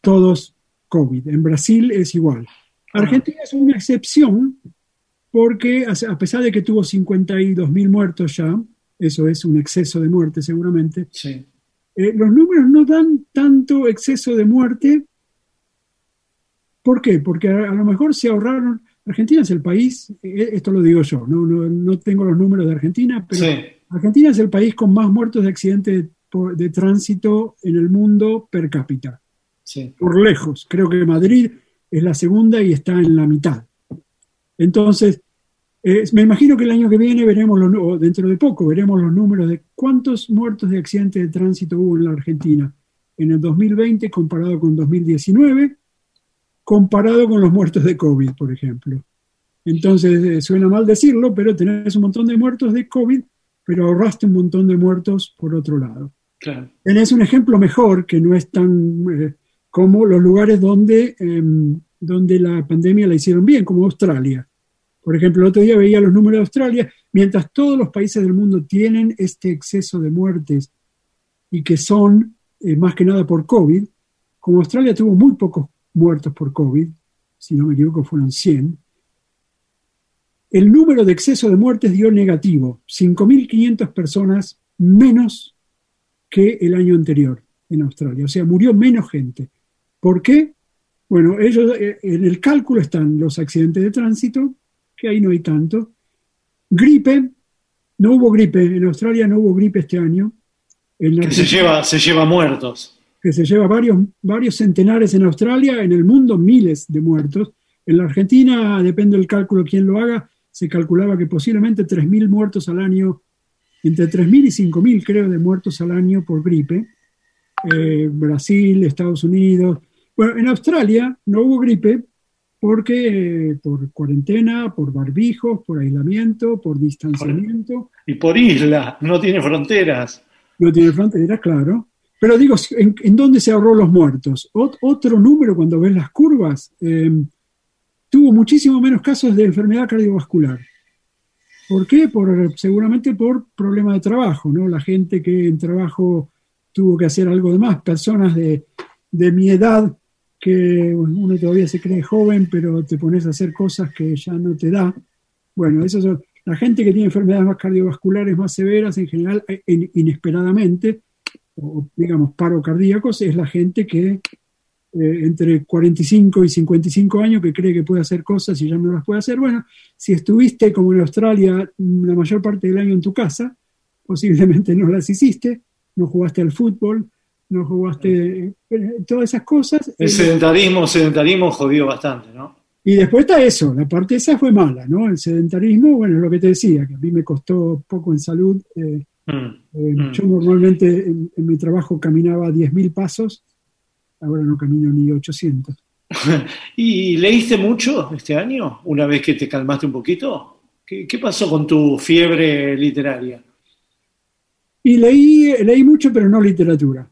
todos COVID. En Brasil es igual. Argentina es una excepción porque a pesar de que tuvo 52.000 muertos ya, eso es un exceso de muerte seguramente, Sí. eh, los números no dan tanto exceso de muerte. ¿Por qué? Porque a, a lo mejor se ahorraron. Argentina es el país, eh, esto lo digo yo, no, no, no tengo los números de Argentina, pero Sí. Argentina es el país con más muertos de accidentes de, de tránsito en el mundo per cápita, Sí. por lejos. Creo que Madrid es la segunda y está en la mitad. Entonces, eh, me imagino que el año que viene veremos, los, o dentro de poco, veremos los números de cuántos muertos de accidentes de tránsito hubo en la Argentina en el 2020 comparado con 2019, comparado con los muertos de COVID, por ejemplo. Entonces, eh, suena mal decirlo, pero tenés un montón de muertos de COVID, pero ahorraste un montón de muertos por otro lado. Claro. Tenés un ejemplo mejor que no es tan eh, como los lugares donde, em, donde la pandemia la hicieron bien, como Australia. Por ejemplo, el otro día veía los números de Australia, mientras todos los países del mundo tienen este exceso de muertes y que son eh, más que nada por COVID, como Australia tuvo muy pocos muertos por COVID, si no me equivoco fueron 100, el número de exceso de muertes dio negativo, 5.500 personas menos que el año anterior en Australia. O sea, murió menos gente. ¿Por qué? Bueno, ellos eh, en el cálculo están los accidentes de tránsito, que ahí no hay tanto. Gripe, no hubo gripe, en Australia no hubo gripe este año. En Que se lleva, se lleva muertos. que se lleva varios, varios centenares en Australia, en el mundo miles de muertos. En la Argentina, depende del cálculo quién lo haga, se calculaba que posiblemente 3.000 muertos al año, entre 3.000 y 5.000 creo de muertos al año por gripe. Eh, Brasil, Estados Unidos. Bueno, en Australia no hubo gripe porque eh, por cuarentena, por barbijos, por aislamiento, por distanciamiento. Y por isla, no tiene fronteras. No tiene fronteras, claro. Pero digo, ¿en, en dónde se ahorró los muertos? Ot- otro número, cuando ves las curvas, eh, tuvo muchísimo menos casos de enfermedad cardiovascular. ¿Por qué? Por, seguramente por problema de trabajo, ¿no? La gente que en trabajo tuvo que hacer algo de más, personas de, de mi edad, que uno todavía se cree joven, pero te pones a hacer cosas que ya no te da. Bueno, eso son, la gente que tiene enfermedades más cardiovasculares más severas, en general, eh, in- inesperadamente, o digamos paro cardíacos, es la gente que eh, entre 45 y 55 años que cree que puede hacer cosas y ya no las puede hacer. Bueno, si estuviste como en Australia mm, la mayor parte del año en tu casa, posiblemente no las hiciste, no jugaste al fútbol, no jugaste todas esas cosas. El eh, sedentarismo, sedentarismo jodió bastante, ¿no? y después está eso, la parte esa fue mala, ¿no? El sedentarismo, bueno, es lo que te decía, que a mí me costó poco en salud. eh, Mm. eh, Mm. Yo normalmente en, en mi trabajo caminaba 10.000 pasos, ahora no camino ni 800. ¿Y leíste mucho este año? Una vez que te calmaste un poquito. ¿Qué, qué pasó con tu fiebre literaria? Y leí, leí mucho, pero no literatura.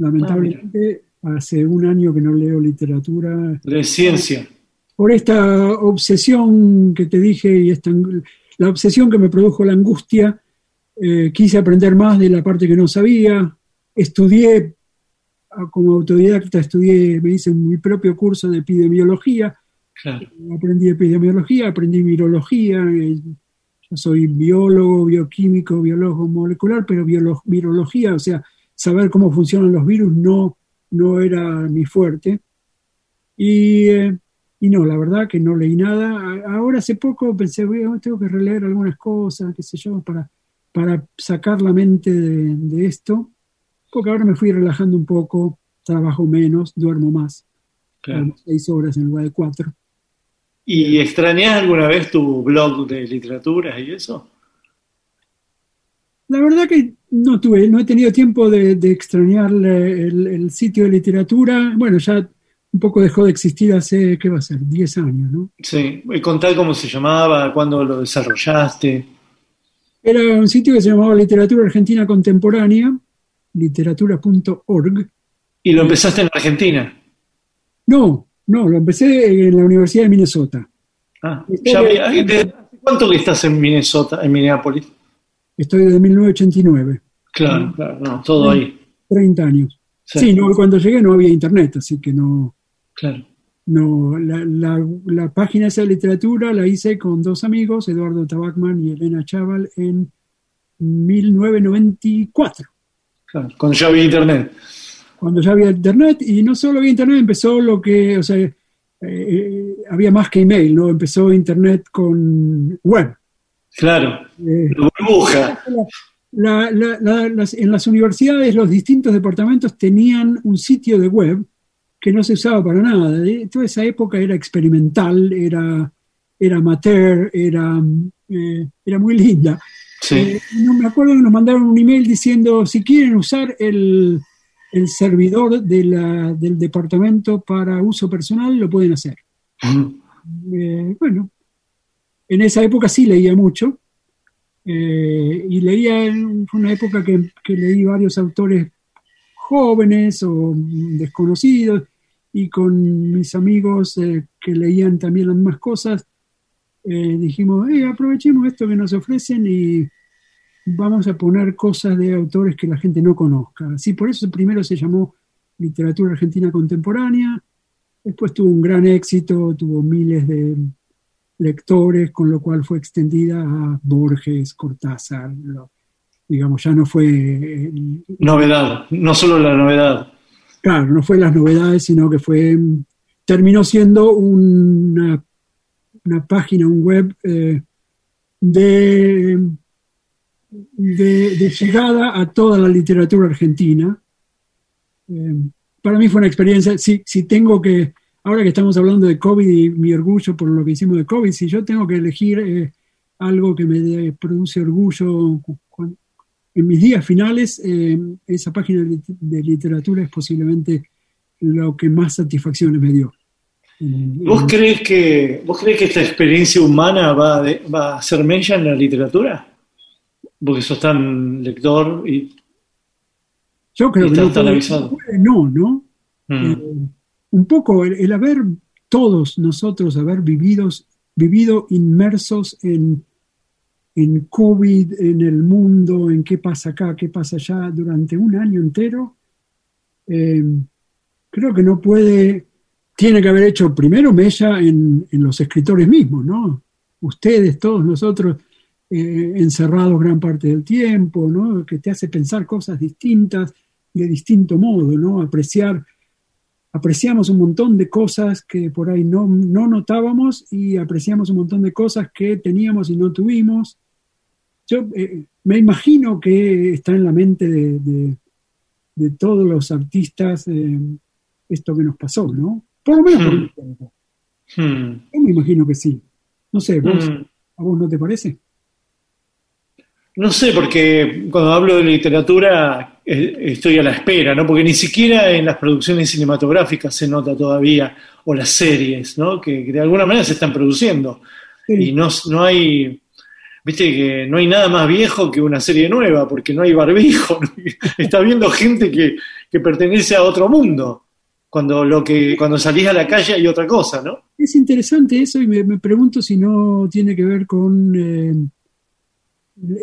Lamentablemente, hace un año que no leo literatura. De ciencia. Por esta obsesión que te dije y esta, la obsesión que me produjo la angustia, eh, quise aprender más de la parte que no sabía. Estudié, ah, como autodidacta, estudié, me hice mi propio curso de epidemiología. Claro. Aprendí epidemiología, aprendí virología. eh, yo soy biólogo, bioquímico, biólogo molecular, pero virología, o sea, saber cómo funcionan los virus no, no era mi fuerte. Y, eh, y no, la verdad que no leí nada. Ahora hace poco pensé, "Bueno, tengo que releer algunas cosas, qué sé yo, para, para sacar la mente de, de esto, porque ahora me fui relajando un poco, trabajo menos, duermo más, claro. seis horas en lugar de cuatro. ¿Y extrañas alguna vez tu blog de literaturas y eso? La verdad que no tuve, no he tenido tiempo de, de extrañar el, el sitio de literatura. Bueno, ya un poco dejó de existir hace, ¿qué va a ser? 10 años, ¿no? Sí. Y contar cómo se llamaba, cuándo lo desarrollaste. Era un sitio que se llamaba Literatura Argentina Contemporánea, literatura.org. ¿Y lo empezaste en Argentina? No, no, lo empecé en la Universidad de Minnesota. Ah, ya había- ¿de- ¿Cuánto que estás en Minnesota, en Minneapolis? Estoy desde 1989, Claro, claro, no, todo ahí. 30 años. Sí. Sí, no, cuando llegué no había internet, así que no, Claro. No, la, la- la página esa de literatura la hice con dos amigos, Eduardo Tabacman y Elena Chaval, en 1994, claro, Cuando ya había internet. cuando ya había internet, y no solo había internet, empezó lo que, o sea, eh, eh, había más que email, ¿no? Empezó internet con web. Claro. Eh, La burbuja. la- la- la- las- en las universidades los distintos departamentos tenían un sitio de web que no se usaba para nada. De- Toda esa época era experimental, era, era amateur, era, eh, era muy linda. Sí. Eh, no me acuerdo que nos mandaron un email diciendo si quieren usar el, el servidor de la- del departamento para uso personal, lo pueden hacer. Eh, bueno, en esa época sí leía mucho. eh, y leía, en- una época que, que leí varios autores jóvenes o desconocidos, y con mis amigos eh, que leían también las mismas cosas, eh, dijimos, "Eh, aprovechemos esto que nos ofrecen y vamos a poner cosas de autores que la gente no conozca. Así, por eso primero se llamó Literatura Argentina Contemporánea, después tuvo un gran éxito, tuvo miles de lectores, con lo cual fue extendida a Borges, Cortázar, lo- digamos, ya no fue, Novedad. No solo la novedad. claro, no fue las novedades, sino que fue, terminó siendo una, una página, un web eh, de, de, de llegada a toda la literatura argentina. Eh, para mí fue una experiencia, si, si tengo que, ahora que estamos hablando de COVID y mi orgullo por lo que hicimos de COVID, si yo tengo que elegir eh, algo que me produce orgullo cu- cu- en mis días finales, eh, esa página de lit- de literatura es posiblemente lo que más satisfacciones me dio. Mm, ¿Vos crees que, vos crees que esta experiencia humana va, de- va a hacer mella en la literatura? Porque sos tan lector y Yo creo y que no, tan avisado. no, ¿no? Mm. Eh, un poco el, el haber todos nosotros haber vividos, vivido inmersos en, en COVID, en el mundo, en qué pasa acá, qué pasa allá durante un año entero, eh, creo que no puede, tiene que haber hecho primero mella en, en los escritores mismos, ¿no? Ustedes, todos nosotros, eh, encerrados gran parte del tiempo, ¿no? Que te hace pensar cosas distintas de distinto modo, ¿no? Apreciar, apreciamos un montón de cosas que por ahí no, no notábamos y apreciamos un montón de cosas que teníamos y no tuvimos. Yo eh, me imagino que está en la mente de, de- de todos los artistas eh, esto que nos pasó, ¿no? Por lo menos por Hmm. tiempo. Hmm. Yo me imagino que sí. No sé, ¿vos, Mm. ¿a vos no te parece? No sé, porque cuando hablo de literatura estoy a la espera, ¿no? Porque ni siquiera en las producciones cinematográficas se nota todavía, o las series, ¿no? Que, que de alguna manera se están produciendo. Sí. Y no, no hay. viste que no hay nada más viejo que una serie nueva, porque no hay barbijo, ¿no? está viendo gente que, que pertenece a otro mundo, cuando, lo que, cuando salís a la calle hay otra cosa, ¿no? Es interesante eso y me, me pregunto si no tiene que ver con eh,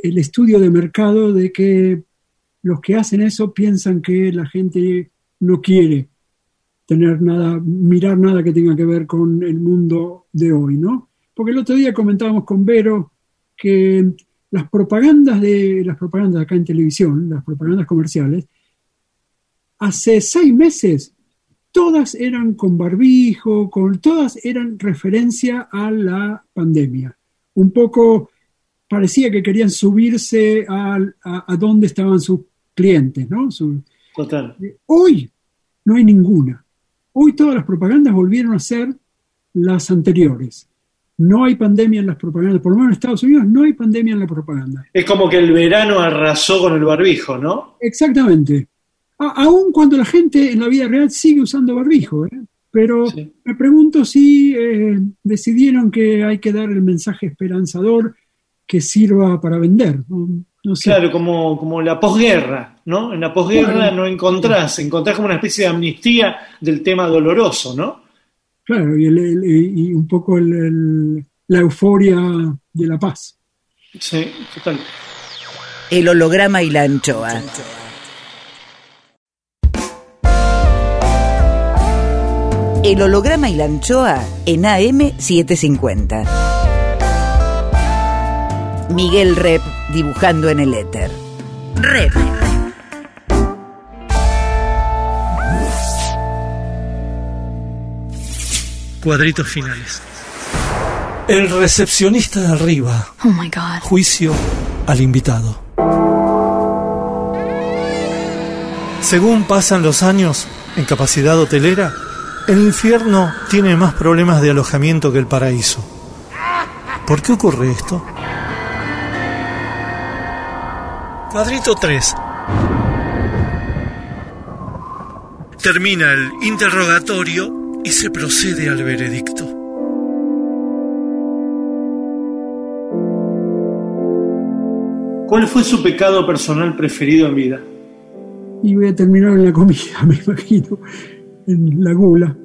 el estudio de mercado de que los que hacen eso piensan que la gente no quiere tener nada, mirar nada que tenga que ver con el mundo de hoy, ¿no? Porque el otro día comentábamos con Vero que las propagandas de las propagandas acá en televisión, las propagandas comerciales, hace seis meses todas eran con barbijo, con todas eran referencia a la pandemia. Un poco parecía que querían subirse a, a, dónde estaban sus clientes, ¿no? Total. Hoy no hay ninguna. Hoy todas las propagandas volvieron a ser las anteriores. No hay pandemia en las propagandas, por lo menos en Estados Unidos no hay pandemia en la propaganda. Es como que el verano arrasó con el barbijo, ¿no? Exactamente. A- aun cuando la gente en la vida real sigue usando barbijo, ¿eh? pero Sí. me pregunto si eh, decidieron que hay que dar el mensaje esperanzador que sirva para vender. No, no sé. Claro, como, como la posguerra, ¿no? En la posguerra Claro. no encontrás, encontrás como una especie de amnistía del tema doloroso, ¿no? Claro, y, el- el- y un poco el- el- la euforia de la paz. Sí, total. El holograma y la anchoa. El holograma y la anchoa en AM750. Miguel Rep dibujando en el éter. Rep. Cuadritos finales. El recepcionista de arriba. Oh my god. Juicio al invitado. Según pasan los años en capacidad hotelera, el infierno tiene más problemas de alojamiento que el paraíso. ¿Por qué ocurre esto? Cuadrito 3. Termina el interrogatorio y se procede al veredicto. ¿Cuál fue su pecado personal preferido en vida? Y voy a terminar en la comida, me imagino, en la gula.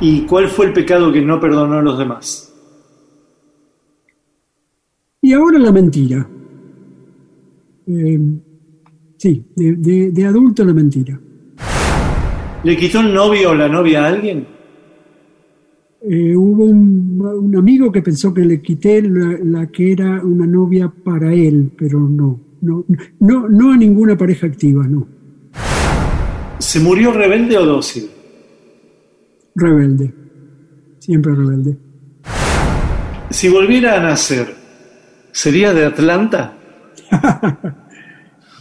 ¿Y cuál fue el pecado que no perdonó a los demás? Y ahora la mentira. Eh, sí, de, de- de adulto la mentira. ¿Le quitó el novio o la novia a alguien? Eh, hubo un, un amigo que pensó que le quité la, la que era una novia para él, pero no, no, no, no a ninguna pareja activa, no. ¿Se murió rebelde o dócil? Rebelde, siempre rebelde. Si volviera a nacer, ¿sería de Atlanta?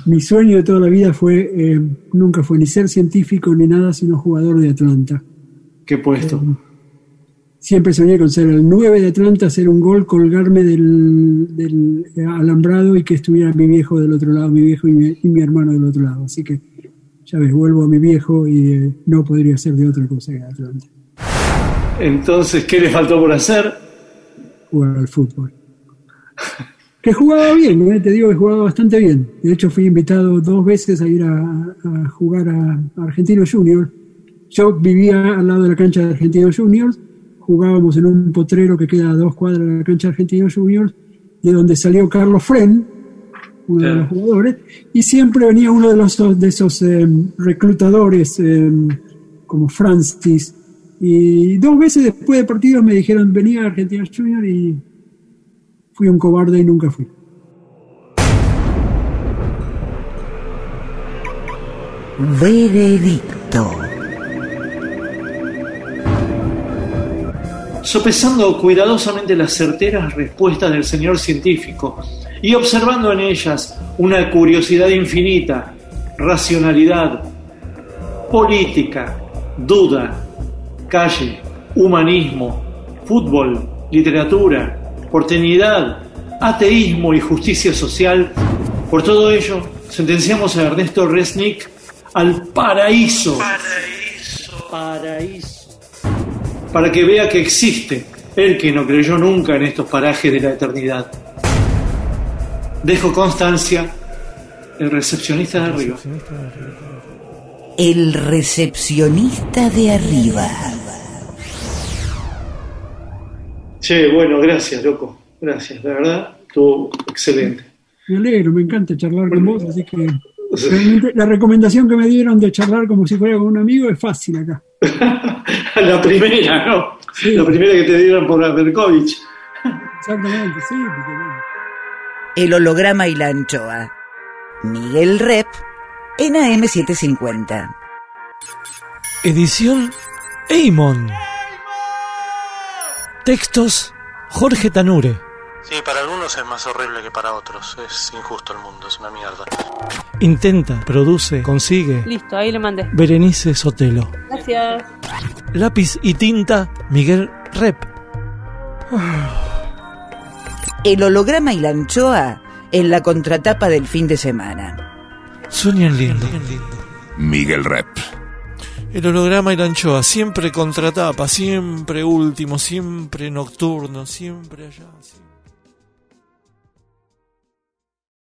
Mi sueño de toda la vida fue, eh, nunca fue ni ser científico ni nada, sino jugador de Atlanta. ¿Qué puesto? Siempre soñé con ser el 9 de Atlanta, hacer un gol, colgarme del, del alambrado y que estuviera mi viejo del otro lado, mi viejo y mi, y mi hermano del otro lado. Así que, ya ves, vuelvo a mi viejo y eh, no podría ser de otra cosa que Atlanta, Entonces, ¿qué le faltó por hacer? jugar al fútbol. Que jugaba bien, ¿eh? te digo que jugaba bastante bien. De hecho, fui invitado dos veces a ir a, a jugar a, a Argentino Juniors. Yo vivía al lado de la cancha de Argentinos Juniors, jugábamos en un potrero que queda a dos cuadras de la cancha de Argentinos Juniors, de donde salió Carlos Fren, uno de los jugadores, y siempre venía uno de, los, de esos eh, reclutadores eh, como Francis. Y dos veces después de partidos me dijeron, venía a Argentinos Juniors y fui un cobarde y nunca fui. Veredicto. Sopesando cuidadosamente las certeras respuestas del señor científico y observando en ellas una curiosidad infinita, racionalidad, política, duda, calle, humanismo, fútbol, literatura, porteñidad, ateísmo y justicia social, por todo ello sentenciamos a Ernesto Resnick al paraíso. Paraíso. Para que vea que existe el que no creyó nunca en estos parajes de la eternidad. dejo constancia, el recepcionista de arriba. El recepcionista de arriba. Che, bueno, gracias, loco. Gracias, la verdad, estuvo excelente. Me alegro, me encanta charlar con vos, así que realmente la recomendación que me dieron de charlar como si fuera con un amigo es fácil acá. la primera, ¿no? La primera que te dieron por Berkovich. Exactamente, sí. porque, bueno, El holograma y la anchoa. Miguel Rep en AM750. Edición Eimon. Textos Jorge Tanure. Sí, para algunos es más horrible que para otros. Es injusto el mundo, es una mierda. Intenta, produce, consigue. Listo, ahí le mandé. Berenice Sotelo. Gracias. Lápiz y tinta Miguel Rep. El holograma y la anchoa en la contratapa del fin de semana. Sueñan lindo. Miguel Rep. El holograma y la anchoa, siempre contratapa, siempre último, siempre nocturno, siempre allá.